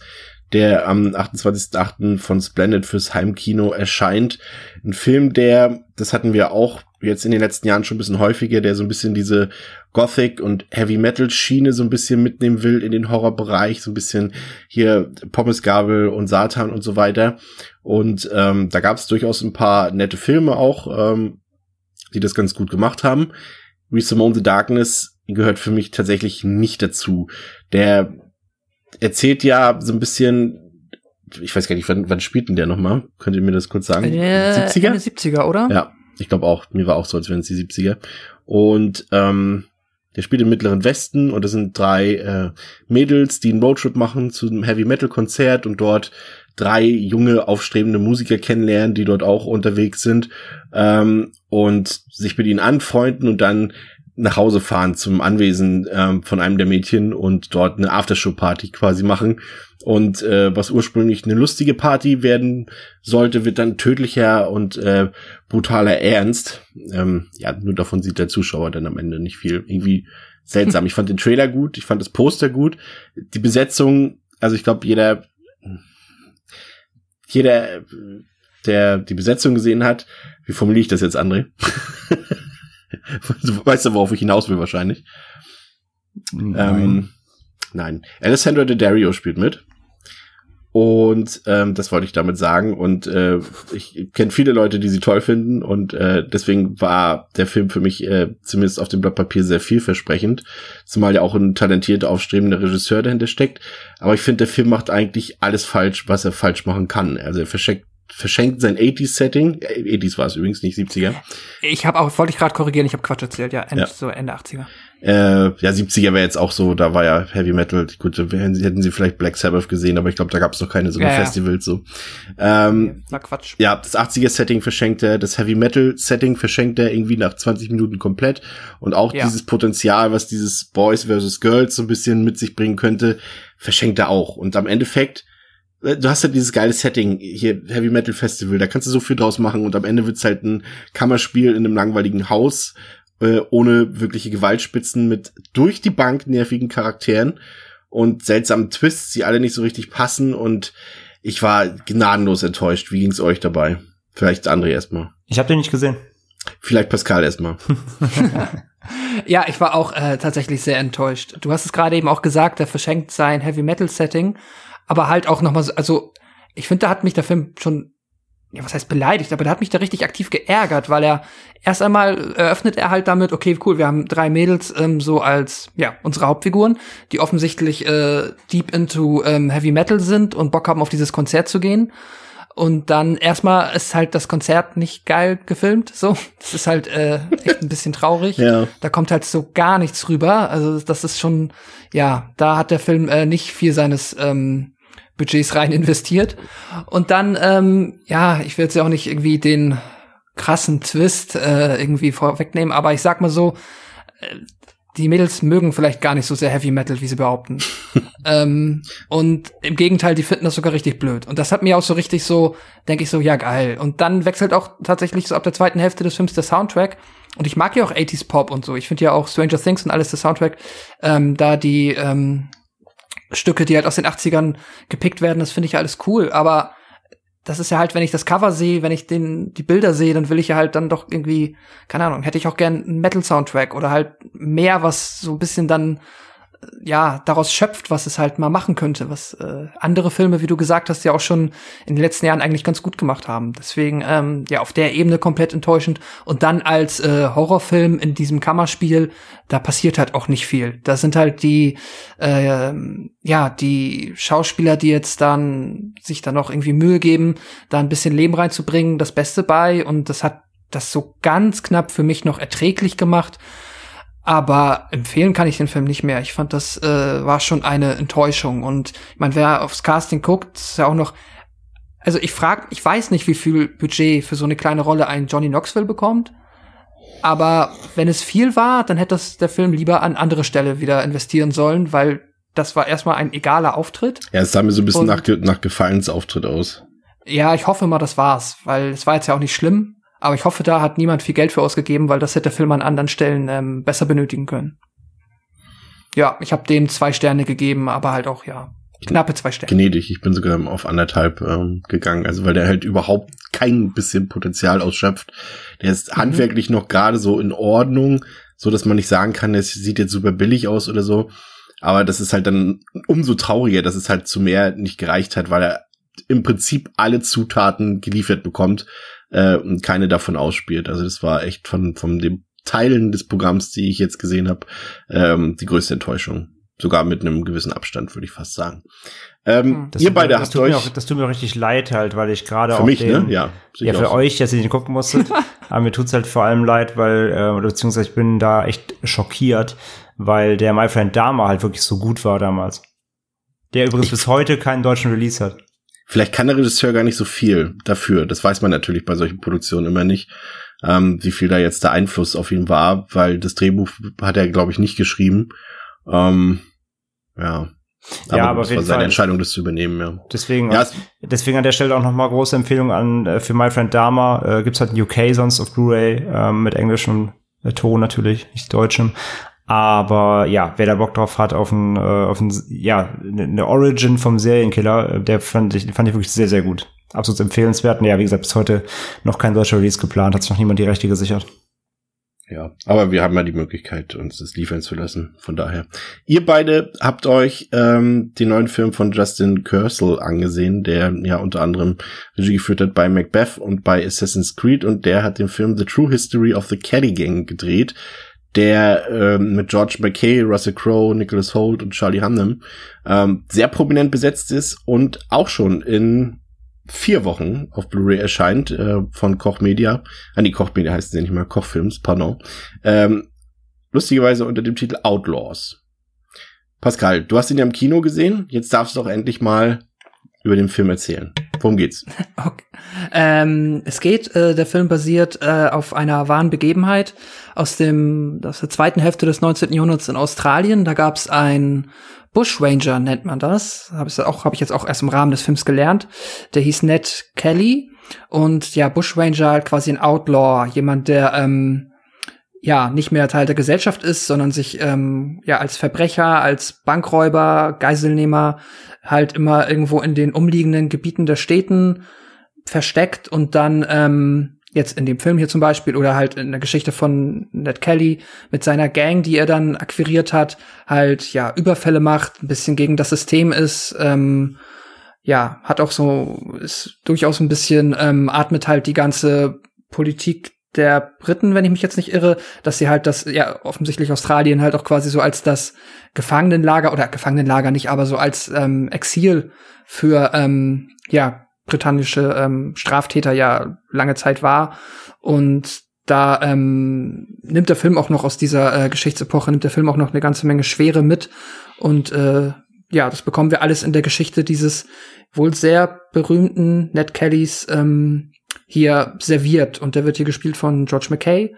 der am 28.08. von Splendid fürs Heimkino erscheint. Ein Film, der, das hatten wir auch jetzt in den letzten Jahren schon ein bisschen häufiger, der so ein bisschen diese Gothic und Heavy Metal Schiene so ein bisschen mitnehmen will in den Horrorbereich, so ein bisschen hier Pommesgabel und Satan und so weiter. Und ähm, da gab es durchaus ein paar nette Filme auch, ähm, die das ganz gut gemacht haben. We Simone the Darkness gehört für mich tatsächlich nicht dazu. Der erzählt ja so ein bisschen ich weiß gar nicht, wann, wann spielt denn der nochmal? Könnt ihr mir das kurz sagen? Äh, 70er? 70er, oder? Ja, ich glaube auch. Mir war auch so, als wären es die 70er. Und ähm, der spielt im Mittleren Westen und das sind drei äh, Mädels, die einen Roadtrip machen zu einem Heavy Metal Konzert und dort drei junge aufstrebende Musiker kennenlernen, die dort auch unterwegs sind ähm, und sich mit ihnen anfreunden und dann nach Hause fahren zum Anwesen ähm, von einem der Mädchen und dort eine Aftershow-Party quasi machen. Und äh, was ursprünglich eine lustige Party werden sollte, wird dann tödlicher und äh, brutaler Ernst. Ähm, ja, nur davon sieht der Zuschauer dann am Ende nicht viel. Irgendwie seltsam. *laughs* Ich fand den Trailer gut, ich fand das Poster gut. Die Besetzung, also ich glaube, jeder, jeder, der die Besetzung gesehen hat, wie formuliere ich das jetzt, André? *laughs* *laughs* weißt du, worauf ich hinaus will wahrscheinlich? Nein. Ähm, nein. Alessandro Dario spielt mit. Und ähm, das wollte ich damit sagen. Und äh, ich kenne viele Leute, die sie toll finden. Und äh, deswegen war der Film für mich äh, zumindest auf dem Blatt Papier sehr vielversprechend. Zumal ja auch ein talentierter, aufstrebender Regisseur dahinter steckt. Aber ich finde, der Film macht eigentlich alles falsch, was er falsch machen kann. Also er verschenkt verschenkt sein 80s-Setting. 80s war es übrigens, nicht 70er. Ich habe auch, wollte ich gerade korrigieren, ich habe Quatsch erzählt, ja, Ende, ja. so Ende 80er. Äh, ja, 70er wäre jetzt auch so, da war ja Heavy Metal, gut, hätten sie, vielleicht Black Sabbath gesehen, aber ich glaube, da gab es noch keine so ja, Festivals so. Ähm, Na Quatsch. Ja, das 80er-Setting verschenkt er, das Heavy Metal-Setting verschenkt er irgendwie nach 20 Minuten komplett und auch ja. dieses Potenzial, was dieses Boys versus Girls so ein bisschen mit sich bringen könnte, verschenkt er auch. Und am Endeffekt du hast ja dieses geile Setting hier Heavy Metal Festival, da kannst du so viel draus machen und am Ende wird's halt ein Kammerspiel in einem langweiligen Haus äh, ohne wirkliche Gewaltspitzen mit durch die Bank nervigen Charakteren und seltsamen Twists, die alle nicht so richtig passen und ich war gnadenlos enttäuscht. Wie ging's euch dabei? Vielleicht André erstmal. Ich habe den nicht gesehen. Vielleicht Pascal erstmal. *laughs* ja, ich war auch äh, tatsächlich sehr enttäuscht. Du hast es gerade eben auch gesagt, er verschenkt sein Heavy Metal Setting aber halt auch nochmal, so, also ich finde, da hat mich der Film schon, ja, was heißt beleidigt, aber der hat mich da richtig aktiv geärgert, weil er erst einmal eröffnet er halt damit, okay, cool, wir haben drei Mädels ähm, so als, ja, unsere Hauptfiguren, die offensichtlich äh, deep into ähm, Heavy Metal sind und Bock haben, auf dieses Konzert zu gehen. Und dann erstmal ist halt das Konzert nicht geil gefilmt, so. Das ist halt äh, echt ein bisschen traurig. *laughs* Ja. Da kommt halt so gar nichts rüber. Also das ist schon, ja, da hat der Film äh, nicht viel seines ähm, Budgets rein investiert. Und dann, ähm, ja, ich will jetzt ja auch nicht irgendwie den krassen Twist äh, irgendwie vorwegnehmen, aber ich sag mal so, äh, die Mädels mögen vielleicht gar nicht so sehr Heavy Metal, wie sie behaupten. *laughs* ähm, und im Gegenteil, die finden das sogar richtig blöd. Und das hat mir auch so richtig so, denke ich so, ja geil. Und dann wechselt auch tatsächlich so ab der zweiten Hälfte des Films der Soundtrack. Und ich mag ja auch 80s Pop und so. Ich finde ja auch Stranger Things und alles der Soundtrack, ähm, da die ähm, Stücke, die halt aus den 80ern gepickt werden, das finde ich ja alles cool. Aber das ist ja halt, wenn ich das Cover sehe, wenn ich den, die Bilder sehe, dann will ich ja halt dann doch irgendwie, keine Ahnung, hätte ich auch gern einen Metal-Soundtrack oder halt mehr, was so ein bisschen dann, ja, daraus schöpft, was es halt mal machen könnte, was äh, andere Filme, wie du gesagt hast, ja auch schon in den letzten Jahren eigentlich ganz gut gemacht haben. Deswegen, ähm, ja, auf der Ebene komplett enttäuschend. Und dann als äh, Horrorfilm in diesem Kammerspiel, da passiert halt auch nicht viel. Da sind halt die, äh, ja, die Schauspieler, die jetzt dann sich dann noch irgendwie Mühe geben, da ein bisschen Leben reinzubringen, das Beste bei. Und das hat das so ganz knapp für mich noch erträglich gemacht. Aber empfehlen kann ich den Film nicht mehr. Ich fand, das äh, war schon eine Enttäuschung. Und ich meine, wer aufs Casting guckt, ist ja auch noch. Also ich frag, ich weiß nicht, wie viel Budget für so eine kleine Rolle ein Johnny Knoxville bekommt. Aber wenn es viel war, dann hätte das der Film lieber an andere Stelle wieder investieren sollen, weil das war erstmal ein egaler Auftritt. Ja, es sah mir so ein bisschen Und- nach, nach Gefallensauftritt aus. Ja, ich hoffe mal, das war's, weil es war jetzt ja auch nicht schlimm. Aber ich hoffe, da hat niemand viel Geld für ausgegeben, weil das hätte der Film an anderen Stellen ähm, besser benötigen können. Ja, ich habe dem zwei Sterne gegeben, aber halt auch, ja, knappe zwei Sterne. Gnädig, ich bin sogar auf anderthalb ähm, gegangen, also weil der halt überhaupt kein bisschen Potenzial ausschöpft. Der ist Mhm. handwerklich noch gerade so in Ordnung, so dass man nicht sagen kann, es sieht jetzt super billig aus oder so. Aber das ist halt dann umso trauriger, dass es halt zu mehr nicht gereicht hat, weil er im Prinzip alle Zutaten geliefert bekommt äh, und keine davon ausspielt. Also das war echt von, von den Teilen des Programms, die ich jetzt gesehen habe, ähm, die größte Enttäuschung. Sogar mit einem gewissen Abstand, würde ich fast sagen. Ähm, Hm. Das ihr tut mir- beide das habt mir euch auch, das tut mir auch richtig leid halt, weil ich gerade für auch mich, den, ne? Ja. Ja, ich für euch, dass ihr den gucken musstet. *laughs* Aber mir tut's halt vor allem leid, weil, äh, oder beziehungsweise ich bin da echt schockiert, weil der My Friend Dama halt wirklich so gut war damals. Der übrigens bis heute keinen deutschen Release hat. Vielleicht kann der Regisseur gar nicht so viel dafür. Das weiß man natürlich bei solchen Produktionen immer nicht, ähm, wie viel da jetzt der Einfluss auf ihn war, weil das Drehbuch hat er, glaube ich, nicht geschrieben. Ähm, ja. Aber, Ja, aber es war seine Fall. Entscheidung, das zu übernehmen, ja. Deswegen, Ja, es, deswegen an der Stelle auch nochmal große Empfehlung an äh, für My Friend Dama. Äh, gibt's halt in UK sonst auf Blu-ray ähm, mit englischem äh, Ton natürlich, nicht deutschem. Aber ja, wer da Bock drauf hat auf ein, äh, auf ein ja, eine eine Origin vom Serienkiller, äh, der fand ich, fand ich wirklich sehr, sehr gut. Absolut empfehlenswert. Und ja, wie gesagt, bis heute noch kein deutscher Release geplant, hat sich noch niemand die Rechte gesichert. ja. Aber wir haben ja die Möglichkeit, uns das liefern zu lassen. Von daher. Ihr beide habt euch ähm, den neuen Film von Justin Kersel angesehen, der ja unter anderem Regie geführt hat bei Macbeth und bei Assassin's Creed und der hat den Film The True History of the Caddy Gang gedreht, der ähm, mit George McKay, Russell Crowe, Nicholas Holt und Charlie Hunnam ähm, sehr prominent besetzt ist und auch schon in vier Wochen auf Blu-ray erscheint äh, von Koch Media. Ah, nee, Koch Media heißt es ja nicht mal Kochfilms, pardon. Ähm, lustigerweise unter dem Titel Outlaws. Pascal, du hast ihn ja im Kino gesehen. Jetzt darfst du doch endlich mal über den Film erzählen. Worum geht's? *laughs* Okay. Ähm, es geht, äh, der Film basiert äh, auf einer wahren Begebenheit aus dem aus der zweiten Hälfte des 19. Jahrhunderts in Australien. Da gab es ein Bushranger, nennt man das. Habe ich auch habe ich jetzt auch erst im Rahmen des Films gelernt. Der hieß Ned Kelly und ja Bushranger halt quasi ein Outlaw, jemand der ähm, ja nicht mehr Teil der Gesellschaft ist, sondern sich ähm, ja als Verbrecher, als Bankräuber, Geiselnehmer halt immer irgendwo in den umliegenden Gebieten der Städten versteckt und dann ähm, jetzt in dem Film hier zum Beispiel oder halt in der Geschichte von Ned Kelly mit seiner Gang, die er dann akquiriert hat, halt ja Überfälle macht, ein bisschen gegen das System ist, ähm, ja hat auch so ist durchaus ein bisschen ähm, atmet halt die ganze Politik der Briten, wenn ich mich jetzt nicht irre, dass sie halt das, ja, offensichtlich Australien halt auch quasi so als das Gefangenenlager oder Gefangenenlager nicht, aber so als ähm, Exil für, ähm, ja, britannische ähm, Straftäter ja lange Zeit war. Und da ähm, nimmt der Film auch noch aus dieser äh, Geschichtsepoche, nimmt der Film auch noch eine ganze Menge Schwere mit. Und äh, ja, das bekommen wir alles in der Geschichte dieses wohl sehr berühmten Ned Kellys ähm, hier serviert. Und der wird hier gespielt von George McKay.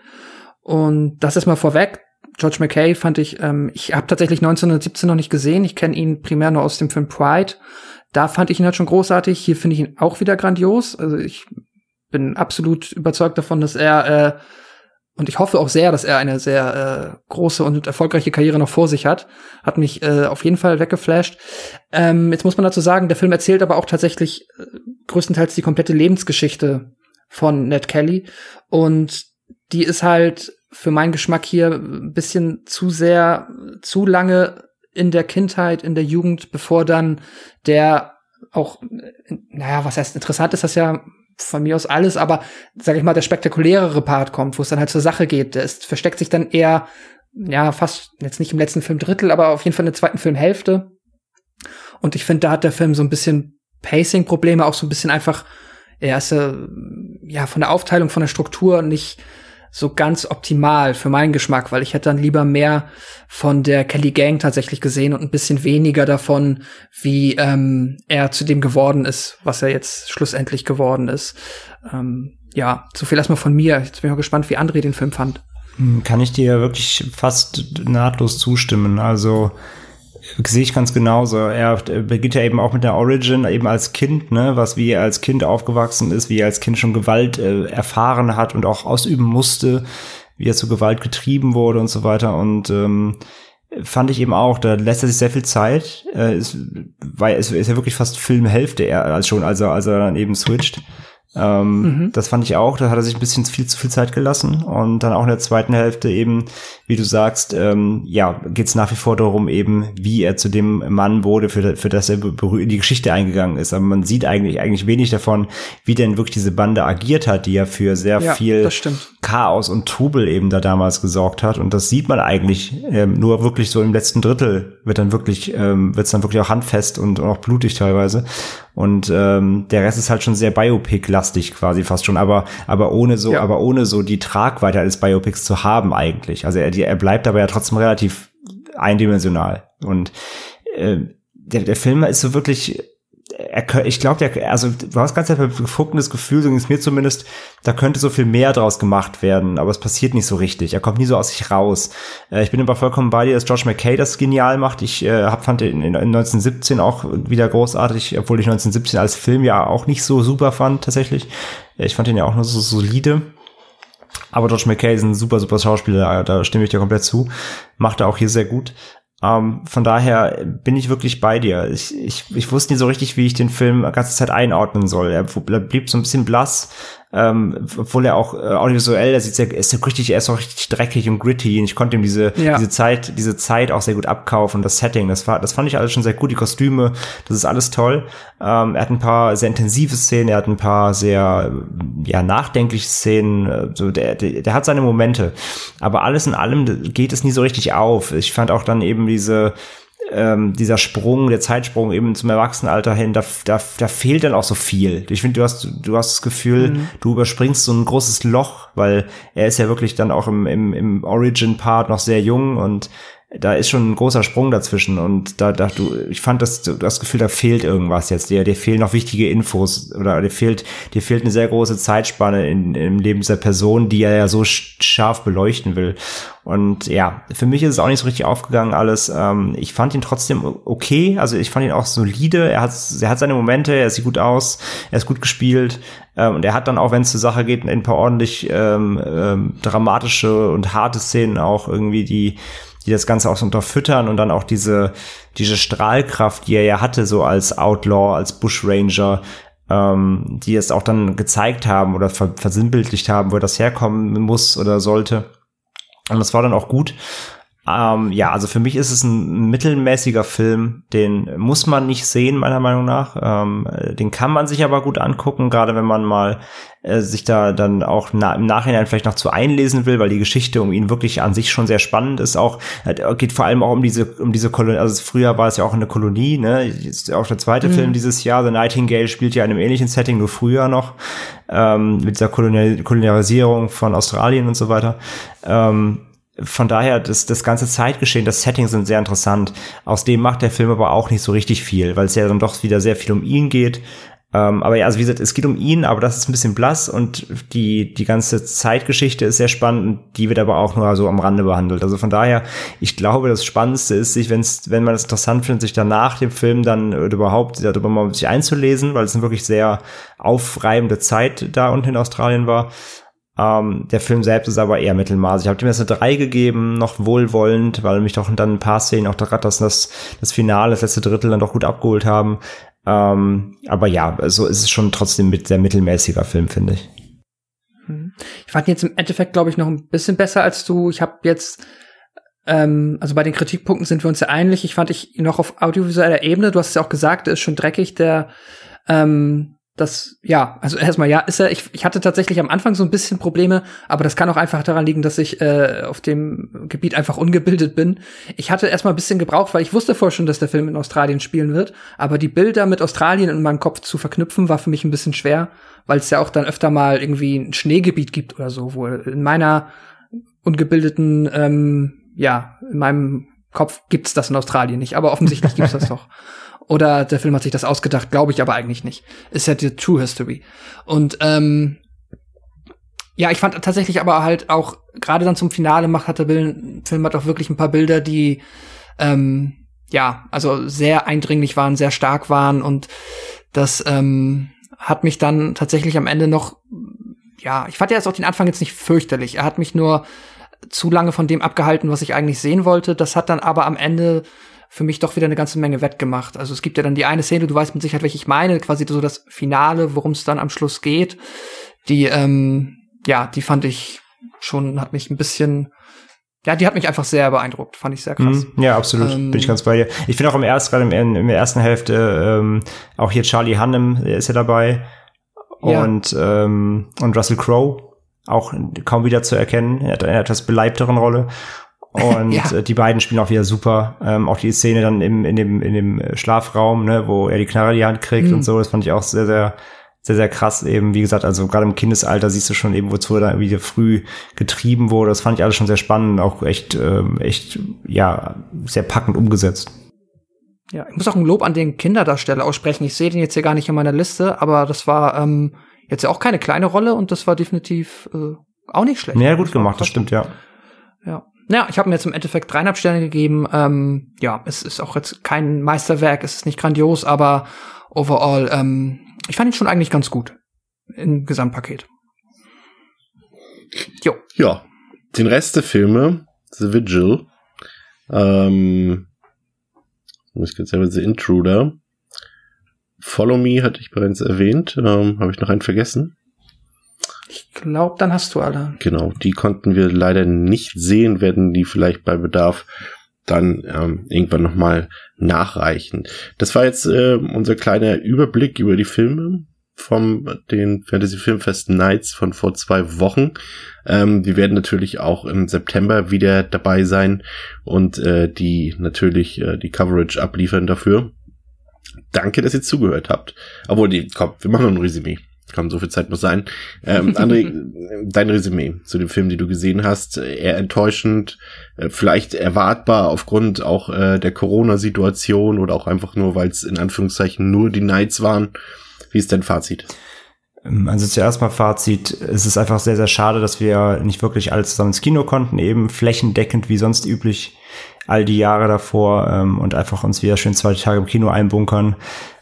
Und das ist mal vorweg. George McKay fand ich, ähm, ich habe tatsächlich 1917 noch nicht gesehen. Ich kenne ihn primär nur aus dem Film Pride. Da fand ich ihn halt schon großartig. Hier finde ich ihn auch wieder grandios. Also ich bin absolut überzeugt davon, dass er äh, und ich hoffe auch sehr, dass er eine sehr äh, große und erfolgreiche Karriere noch vor sich hat. Hat mich äh, auf jeden Fall weggeflasht. Ähm, jetzt muss man dazu sagen, der Film erzählt aber auch tatsächlich äh, größtenteils die komplette Lebensgeschichte von Ned Kelly. Und die ist halt für meinen Geschmack hier ein bisschen zu sehr, zu lange in der Kindheit, in der Jugend, bevor dann der auch, naja, was heißt interessant ist das ja von mir aus alles, aber sag ich mal, der spektakulärere Part kommt, wo es dann halt zur Sache geht. Es versteckt sich dann eher, ja, fast jetzt nicht im letzten Film Drittel, aber auf jeden Fall in der zweiten Filmhälfte. Und ich finde, da hat der Film so ein bisschen Pacing-Probleme, auch so ein bisschen einfach, er ist äh, ja von der Aufteilung, von der Struktur nicht so ganz optimal für meinen Geschmack, weil ich hätte dann lieber mehr von der Kelly Gang tatsächlich gesehen und ein bisschen weniger davon, wie ähm, er zu dem geworden ist, was er jetzt schlussendlich geworden ist. Ähm, ja, so viel erstmal von mir. Jetzt bin ich auch gespannt, wie André den Film fand. Hm, kann ich dir wirklich fast nahtlos zustimmen. Also sehe ich ganz genauso. Er beginnt ja eben auch mit der Origin, eben als Kind, ne, was wie er als Kind aufgewachsen ist, wie er als Kind schon Gewalt äh, erfahren hat und auch ausüben musste, wie er zu Gewalt getrieben wurde und so weiter. Und ähm, fand ich eben auch, da lässt er sich sehr viel Zeit. Äh, ist, weil es ist ja wirklich fast Filmhälfte er als schon, also als er dann eben switcht. Ähm, mhm. Das fand ich auch, da hat er sich ein bisschen viel zu viel Zeit gelassen. Und dann auch in der zweiten Hälfte eben, wie du sagst, ähm, ja, geht es nach wie vor darum, eben, wie er zu dem Mann wurde, für, für das er in die Geschichte eingegangen ist. Aber man sieht eigentlich, eigentlich wenig davon, wie denn wirklich diese Bande agiert hat, die ja für sehr ja, viel Chaos und Trubel eben da damals gesorgt hat. Und das sieht man eigentlich ähm, nur wirklich so im letzten Drittel wird dann wirklich, ähm, wird es dann wirklich auch handfest und auch blutig teilweise. Und ähm, der Rest ist halt schon sehr Biopic-lastig quasi fast schon, aber, aber ohne so, ja. aber ohne so die Tragweite eines Biopics zu haben eigentlich. Also er, er bleibt aber ja trotzdem relativ eindimensional. Und äh, der, der Film ist so wirklich er, ich glaube, also du hast ganz einfach gefuchtenes Gefühl, so ging es mir zumindest, da könnte so viel mehr draus gemacht werden, aber es passiert nicht so richtig. Er kommt nie so aus sich raus. Äh, ich bin aber vollkommen bei dir, dass George McKay das genial macht. Ich äh, hab, fand in, in 1917 auch wieder großartig, obwohl ich 1917 als Film ja auch nicht so super fand, tatsächlich. Ich fand ihn ja auch nur so solide. Aber George McKay ist ein super, super Schauspieler, da stimme ich dir komplett zu. Macht er auch hier sehr gut. Ähm, von daher bin ich wirklich bei dir. Ich, ich, ich wusste nicht so richtig, wie ich den Film die ganze Zeit einordnen soll. Er blieb so ein bisschen blass ähm, obwohl er auch äh, audiovisuell, er sieht sehr, ist so richtig, er ist auch richtig dreckig und gritty und ich konnte ihm diese, ja. diese Zeit, diese Zeit auch sehr gut abkaufen das Setting, das war, das fand ich alles schon sehr gut, die Kostüme, das ist alles toll. Ähm, er hat ein paar sehr intensive Szenen, er hat ein paar sehr, ja, nachdenkliche Szenen, äh, so, der, der, der hat seine Momente. Aber alles in allem geht es nie so richtig auf. Ich fand auch dann eben diese, ähm, dieser Sprung, der Zeitsprung eben zum Erwachsenenalter hin, da, da, da fehlt dann auch so viel. Ich finde, du hast, du hast das Gefühl, mhm. du überspringst so ein großes Loch, weil er ist ja wirklich dann auch im, im, im Origin-Part noch sehr jung und da ist schon ein großer Sprung dazwischen und da, da du, ich fand das, das Gefühl, da fehlt irgendwas jetzt. Dir, dir fehlen noch wichtige Infos oder dir fehlt, dir fehlt eine sehr große Zeitspanne in, im Leben dieser Person, die er ja so scharf beleuchten will. Und ja, für mich ist es auch nicht so richtig aufgegangen alles. Ähm, ich fand ihn trotzdem okay, also ich fand ihn auch solide. Er hat, er hat seine Momente, er sieht gut aus, er ist gut gespielt. Ähm, und er hat dann auch, wenn es zur Sache geht, ein paar ordentlich ähm, ähm, dramatische und harte Szenen auch irgendwie, die die das Ganze auch so unterfüttern und dann auch diese, diese Strahlkraft, die er ja hatte, so als Outlaw, als Bushranger, ähm, die es auch dann gezeigt haben oder ver versinnbildlicht haben, wo das herkommen muss oder sollte. Und das war dann auch gut. Ähm, ja, also für mich ist es ein mittelmäßiger Film, den muss man nicht sehen, meiner Meinung nach. Ähm, den kann man sich aber gut angucken, gerade wenn man mal äh, sich da dann auch na im Nachhinein vielleicht noch zu einlesen will, weil die Geschichte um ihn wirklich an sich schon sehr spannend ist. Auch äh, geht vor allem auch um diese um diese Kolonie. Also früher war es ja auch eine Kolonie. Ne, ist auch der zweite mhm. Film dieses Jahr. The Nightingale spielt ja in einem ähnlichen Setting, nur früher noch ähm, mit dieser Kolonial Kolonialisierung von Australien und so weiter. Ähm, von daher, das, das ganze Zeitgeschehen, das Setting sind sehr interessant. Aus dem macht der Film aber auch nicht so richtig viel, weil es ja dann doch wieder sehr viel um ihn geht. Ähm, aber ja, also wie gesagt, es geht um ihn, aber das ist ein bisschen blass und die, die ganze Zeitgeschichte ist sehr spannend und die wird aber auch nur so am Rande behandelt. Also von daher, ich glaube, das Spannendste ist, sich, wenn's, wenn man es interessant findet, sich dann nach dem Film dann überhaupt darüber mal sich einzulesen, weil es eine wirklich sehr aufreibende Zeit da unten in Australien war. Ähm, der Film selbst ist aber eher mittelmaßig. Ich habe dem jetzt eine 3 gegeben, noch wohlwollend, weil mich doch dann ein paar Szenen auch gerade das, das, das Finale, das letzte Drittel dann doch gut abgeholt haben. Ähm, aber ja, so ist es schon trotzdem mit sehr mittelmäßiger Film, finde ich. Hm. Ich fand ihn jetzt im Endeffekt, glaube ich, noch ein bisschen besser als du. Ich habe jetzt, ähm, also bei den Kritikpunkten sind wir uns ja einig. Ich fand ich noch auf audiovisueller Ebene, du hast es ja auch gesagt, ist schon dreckig, der ähm, das, ja, also erstmal ja, ist er, ich, ich hatte tatsächlich am Anfang so ein bisschen Probleme, aber das kann auch einfach daran liegen, dass ich äh, auf dem Gebiet einfach ungebildet bin. Ich hatte erstmal ein bisschen gebraucht, weil ich wusste vorher schon, dass der Film in Australien spielen wird, aber die Bilder mit Australien in meinem Kopf zu verknüpfen, war für mich ein bisschen schwer, weil es ja auch dann öfter mal irgendwie ein Schneegebiet gibt oder so, wo in meiner ungebildeten, ähm, ja, in meinem Kopf gibt's das in Australien nicht, aber offensichtlich gibt's das *laughs* doch. Oder der Film hat sich das ausgedacht, glaube ich aber eigentlich nicht. Ist ja die True History. Und ähm, ja, ich fand tatsächlich aber halt auch, gerade dann zum Finale macht hat der Film hat auch wirklich ein paar Bilder, die ähm, ja, also sehr eindringlich waren, sehr stark waren und das ähm, hat mich dann tatsächlich am Ende noch, ja, ich fand ja jetzt auch den Anfang jetzt nicht fürchterlich. Er hat mich nur zu lange von dem abgehalten, was ich eigentlich sehen wollte. Das hat dann aber am Ende für mich doch wieder eine ganze Menge wettgemacht. Also es gibt ja dann die eine Szene, du weißt mit Sicherheit, welche ich meine, quasi so das Finale, worum es dann am Schluss geht. Die, ähm, ja, die fand ich schon, hat mich ein bisschen, ja, die hat mich einfach sehr beeindruckt, fand ich sehr krass. Mhm, ja, absolut, ähm, bin ich ganz bei dir. Ich finde auch im ersten, gerade im, in der ersten Hälfte, ähm, auch hier Charlie Hannem ist ja dabei und ja. ähm, und Russell Crowe auch kaum wieder zu erkennen, er hat eine etwas beleibteren Rolle und ja. Äh, die beiden spielen auch wieder super. Ähm, auch die Szene dann im, in, dem, in dem Schlafraum, ne, wo er die Knarre in die Hand kriegt mhm. und so, das fand ich auch sehr, sehr, sehr, sehr krass eben. Wie gesagt, also gerade im Kindesalter siehst du schon eben, wozu er da wieder früh getrieben wurde. Das fand ich alles schon sehr spannend, auch echt, ähm, echt, ja, sehr packend umgesetzt. Ja, ich muss auch ein Lob an den Kinderdarsteller aussprechen. Ich sehe den jetzt hier gar nicht in meiner Liste, aber das war ähm, jetzt ja auch keine kleine Rolle und das war definitiv äh, auch nicht schlecht. Ja, gut gemacht, das stimmt, ja. Ja. Ja, ich habe mir jetzt im Endeffekt dreieinhalb Sterne gegeben. Ähm, ja, es ist auch jetzt kein Meisterwerk, es ist nicht grandios, aber overall, ähm, ich fand ihn schon eigentlich ganz gut im Gesamtpaket. Jo. Ja, den Rest der Filme, The Vigil, ähm, ich ganz selber The Intruder, Follow Me hatte ich bereits erwähnt, ähm, habe ich noch einen vergessen? Ich glaube, dann hast du alle. Genau, die konnten wir leider nicht sehen, werden die vielleicht bei Bedarf dann ähm, irgendwann nochmal nachreichen. Das war jetzt äh, unser kleiner Überblick über die Filme vom den Fantasy Filmfest Nights von vor zwei Wochen. Ähm, wir werden natürlich auch im September wieder dabei sein und äh, die natürlich äh, die Coverage abliefern dafür. Danke, dass ihr zugehört habt. Obwohl, die, komm, wir machen noch ein Resümee. Komm, so viel Zeit muss sein. Ähm, *laughs* André, dein Resümee zu dem Film, die du gesehen hast, eher enttäuschend, äh, vielleicht erwartbar aufgrund auch äh, der Corona-Situation oder auch einfach nur, weil es in Anführungszeichen nur die Nights waren. Wie ist dein Fazit? Ähm, also zuerst mal Fazit, es ist einfach sehr, sehr schade, dass wir nicht wirklich alle zusammen ins Kino konnten, eben flächendeckend wie sonst üblich all die Jahre davor ähm, und einfach uns wieder schön zwei Tage im Kino einbunkern,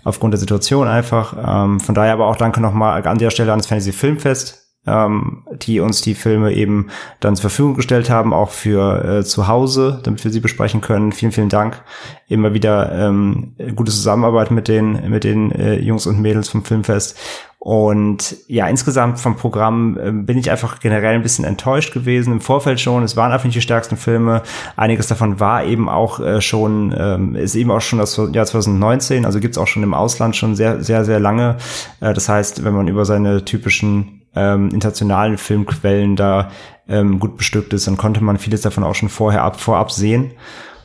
aufgrund der Situation einfach. Ähm, von daher aber auch danke nochmal an der Stelle ans Fantasy Filmfest, ähm, die uns die Filme eben dann zur Verfügung gestellt haben, auch für äh, zu Hause, damit wir sie besprechen können. Vielen, vielen Dank. Immer wieder ähm, gute Zusammenarbeit mit den, mit den äh, Jungs und Mädels vom Filmfest. Und ja, insgesamt vom Programm äh, bin ich einfach generell ein bisschen enttäuscht gewesen. Im Vorfeld schon, es waren einfach nicht die stärksten Filme. Einiges davon war eben auch äh, schon, ähm, ist eben auch schon das Jahr 2019, also gibt's auch schon im Ausland schon sehr, sehr, sehr lange. Äh, das heißt, wenn man über seine typischen ähm, internationalen Filmquellen da ähm, gut bestückt ist, dann konnte man vieles davon auch schon vorher ab, vorab sehen.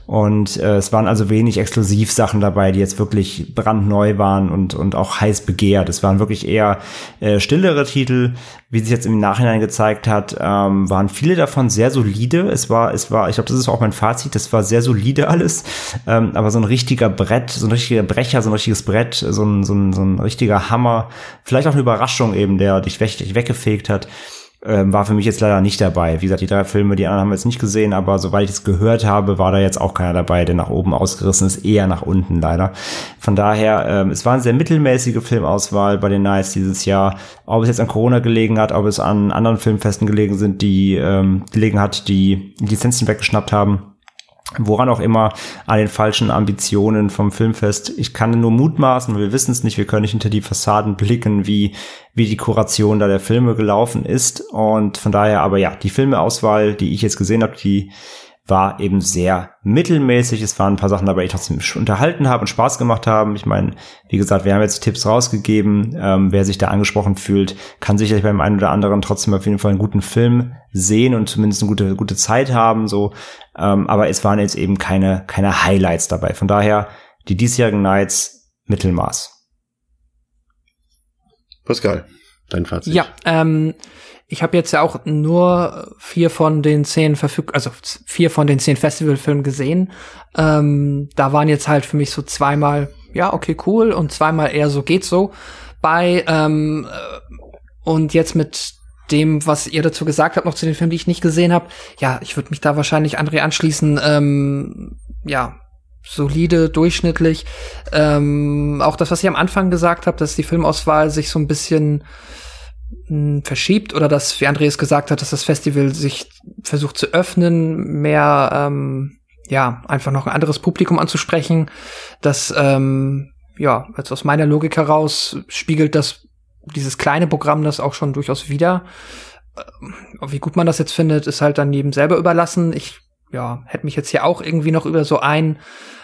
Und äh, es waren also wenig Exklusivsachen dabei, die jetzt wirklich brandneu waren und, und auch heiß begehrt. Es waren wirklich eher äh, stillere Titel, wie sich jetzt im Nachhinein gezeigt hat, ähm, waren viele davon sehr solide. Es war, es war, ich glaube, das ist auch mein Fazit, das war sehr solide alles. Ähm, aber so ein richtiger Brett, so ein richtiger Brecher, so ein richtiges Brett, so ein, so ein, so ein richtiger Hammer, vielleicht auch eine Überraschung eben, der dich, weg, dich weggefegt hat ähm, war für mich jetzt leider nicht dabei. Wie gesagt, die drei Filme, die anderen haben wir jetzt nicht gesehen, aber soweit ich es gehört habe, war da jetzt auch keiner dabei, der nach oben ausgerissen ist, eher nach unten leider. Von daher, ähm, es war eine sehr mittelmäßige Filmauswahl bei den Nights dieses Jahr. Ob es jetzt an Corona gelegen hat, ob es an anderen Filmfesten gelegen sind, die ähm, gelegen hat, die Lizenzen weggeschnappt haben woran auch immer, an den falschen Ambitionen vom Filmfest. Ich kann nur mutmaßen, wir wissen es nicht, wir können nicht hinter die Fassaden blicken, wie, wie die Kuration da der Filme gelaufen ist. Und von daher aber ja, die Filmeauswahl, die ich jetzt gesehen habe, die war eben sehr mittelmäßig. Es waren ein paar Sachen dabei, die ich trotzdem unterhalten habe und Spaß gemacht haben. Ich meine, wie gesagt, wir haben jetzt Tipps rausgegeben. Ähm, wer sich da angesprochen fühlt, kann sicherlich beim einen oder anderen trotzdem auf jeden Fall einen guten Film sehen und zumindest eine gute, gute Zeit haben. So, ähm, aber es waren jetzt eben keine, keine Highlights dabei. Von daher die diesjährigen Nights Mittelmaß. Pascal, dein Fazit. Ja, ähm, ich habe jetzt ja auch nur vier von den zehn verfüg, also vier von den zehn Festivalfilmen gesehen. Ähm, da waren jetzt halt für mich so zweimal, ja, okay, cool, und zweimal eher so geht so. Bei ähm, äh, und jetzt mit dem, was ihr dazu gesagt habt, noch zu den Filmen, die ich nicht gesehen habe, ja, ich würde mich da wahrscheinlich André anschließen. Ähm, ja, solide, durchschnittlich. Ähm, auch das, was ich am Anfang gesagt habe, dass die Filmauswahl sich so ein bisschen mh, verschiebt oder dass, wie Andreas gesagt hat, dass das Festival sich versucht zu öffnen, mehr ähm, ja einfach noch ein anderes Publikum anzusprechen. Das ähm, ja, als aus meiner Logik heraus spiegelt das dieses kleine Programm das auch schon durchaus wieder. Äh, wie gut man das jetzt findet, ist halt dann jedem selber überlassen. Ich ja, hätte mich jetzt hier auch irgendwie noch über so einen,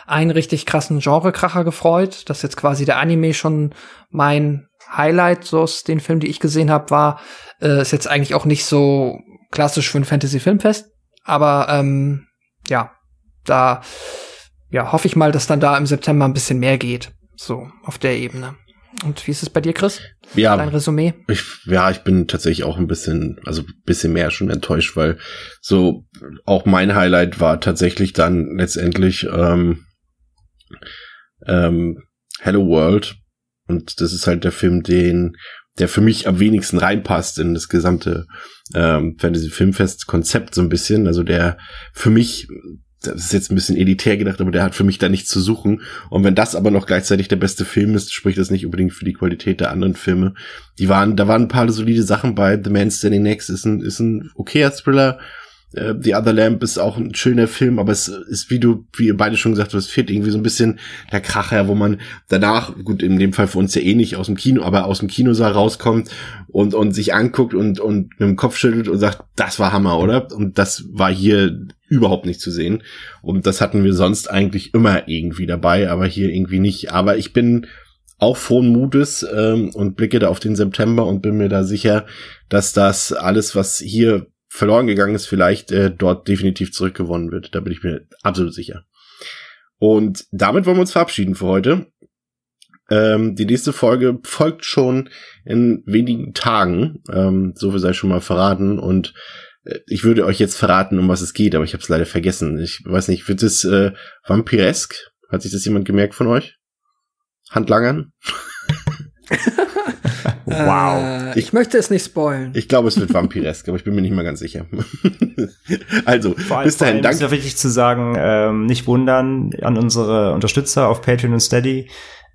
einen richtig krassen Genrekracher gefreut, dass jetzt quasi der Anime schon mein Highlight so aus den Filmen, die ich gesehen habe, war, äh, ist jetzt eigentlich auch nicht so klassisch für ein Fantasy-Filmfest, aber ähm, ja, da ja, hoffe ich mal, dass dann da im September ein bisschen mehr geht, so auf der Ebene. Und wie ist es bei dir, Chris? Ja, Dein Resümee? Ich, ja, ich bin tatsächlich auch ein bisschen, also ein bisschen mehr schon enttäuscht, weil so auch mein Highlight war tatsächlich dann letztendlich ähm, ähm, Hello World, und das ist halt der Film, den, der für mich am wenigsten reinpasst in das gesamte ähm, Fantasy-Filmfest-Konzept so ein bisschen. Also der für mich, das ist jetzt ein bisschen elitär gedacht, aber der hat für mich da nichts zu suchen. Und wenn das aber noch gleichzeitig der beste Film ist, spricht das nicht unbedingt für die Qualität der anderen Filme. Die waren, da waren ein paar solide Sachen bei. The Man Standing Next ist ein, ist ein okayer Thriller äh, The Other Lamp ist auch ein schöner Film, aber es ist, wie du, wie ihr beide schon gesagt habt, es fehlt irgendwie so ein bisschen der Kracher, wo man danach, gut, in dem Fall für uns ja eh nicht aus dem Kino, aber aus dem Kinosaal rauskommt und, und sich anguckt und, und mit dem Kopf schüttelt und sagt, das war Hammer, oder? Und das war hier überhaupt nicht zu sehen. Und das hatten wir sonst eigentlich immer irgendwie dabei, aber hier irgendwie nicht. Aber ich bin auch frohen Mutes ähm, und blicke da auf den September und bin mir da sicher, dass das alles, was hier verloren gegangen ist, vielleicht äh, dort definitiv zurückgewonnen wird. Da bin ich mir absolut sicher. Und damit wollen wir uns verabschieden für heute. Ähm, die nächste Folge folgt schon in wenigen Tagen. Ähm, so viel sei schon mal verraten. Und äh, ich würde euch jetzt verraten, um was es geht, aber ich habe es leider vergessen. Ich weiß nicht, wird es äh, vampiresk? Hat sich das jemand gemerkt von euch? Handlangern? *laughs* wow. Äh, ich, ich, möchte es nicht spoilen. Ich glaube, es wird vampiresk, aber ich bin mir nicht mal ganz sicher. *laughs* also, vor allem, bis dahin, danke. Ist ja wichtig zu sagen, ähm, nicht wundern an unsere Unterstützer auf Patreon und Steady.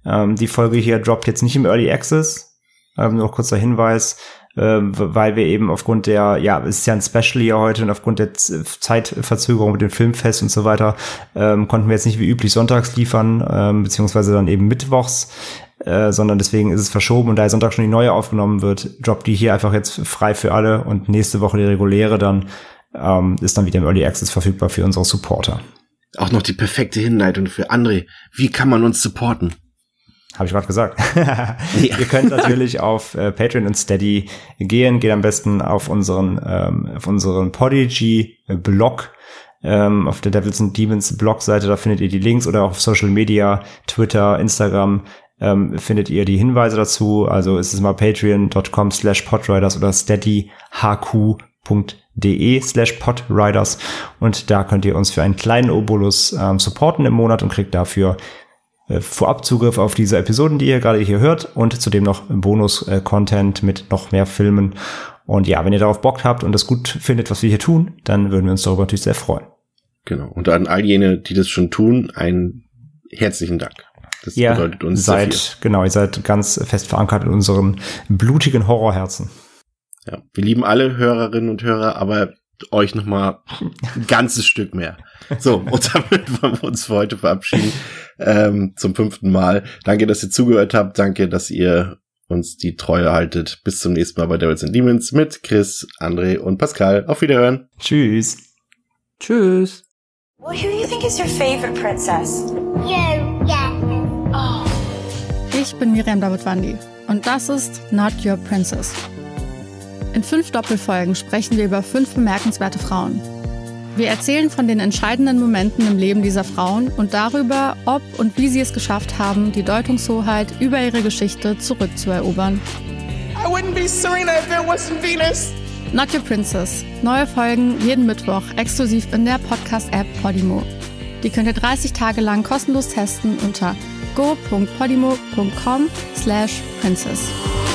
Ähm, die Folge hier droppt jetzt nicht im Early Access. Ähm, nur kurzer Hinweis. ähm, weil wir eben aufgrund der, ja, es ist ja ein Special hier heute und aufgrund der Zeitverzögerung mit dem Filmfest und so weiter, ähm, konnten wir jetzt nicht wie üblich sonntags liefern, ähm, beziehungsweise dann eben mittwochs. Äh, sondern deswegen ist es verschoben und da Sonntag schon die neue aufgenommen wird, droppt die hier einfach jetzt frei für alle und nächste Woche die reguläre dann ähm, ist dann wieder im Early Access verfügbar für unsere Supporter. Auch noch die perfekte Hinleitung für André. Wie kann man uns supporten? Habe ich gerade gesagt. *laughs* Ihr könnt natürlich auf äh, Patreon und Steady gehen. Geht am besten auf unseren, ähm, auf unseren Podigy-Blog. Ähm, auf der Devils and Demons Blog-Seite, da findet ihr die Links oder auch auf Social Media, Twitter, Instagram, ähm, findet ihr die Hinweise dazu. Also ist es mal patreon.com slash podriders oder steadyhq.de slash podriders und da könnt ihr uns für einen kleinen Obolus ähm, supporten im Monat und kriegt dafür äh, vorab auf diese Episoden, die ihr gerade hier hört und zudem noch Bonus-Content mit noch mehr Filmen. Und ja, wenn ihr darauf Bock habt und das gut findet, was wir hier tun, dann würden wir uns darüber natürlich sehr freuen. Genau. Und an all jene, die das schon tun, einen herzlichen Dank. Das ja, bedeutet uns seid, genau, ihr seid ganz fest verankert in unseren blutigen Horrorherzen. Ja, wir lieben alle Hörerinnen und Hörer, aber euch noch mal ein *laughs* ganzes Stück mehr. So, und damit *laughs* wollen wir uns für heute verabschieden ähm, zum fünften Mal. Danke, dass ihr zugehört habt. Danke, dass ihr uns die Treue haltet. Bis zum nächsten Mal bei Devils and Demons mit Chris, André und Pascal. Auf Wiederhören. Tschüss. Tschüss. Well, who do you think is your favorite princess? You, yeah. Ich bin Miriam Davidwandi und das ist Not Your Princess. In fünf Doppelfolgen sprechen wir über fünf bemerkenswerte Frauen. Wir erzählen von den entscheidenden Momenten im Leben dieser Frauen und darüber, ob und wie sie es geschafft haben, die Deutungshoheit über ihre Geschichte zurückzuerobern. I wouldn't be Serena if there wasn't Venus. Not Your Princess. Neue Folgen jeden Mittwoch exklusiv in der Podcast-App Podimo. Die könnt ihr 30 Tage lang kostenlos testen unter go.podimo.com/princess.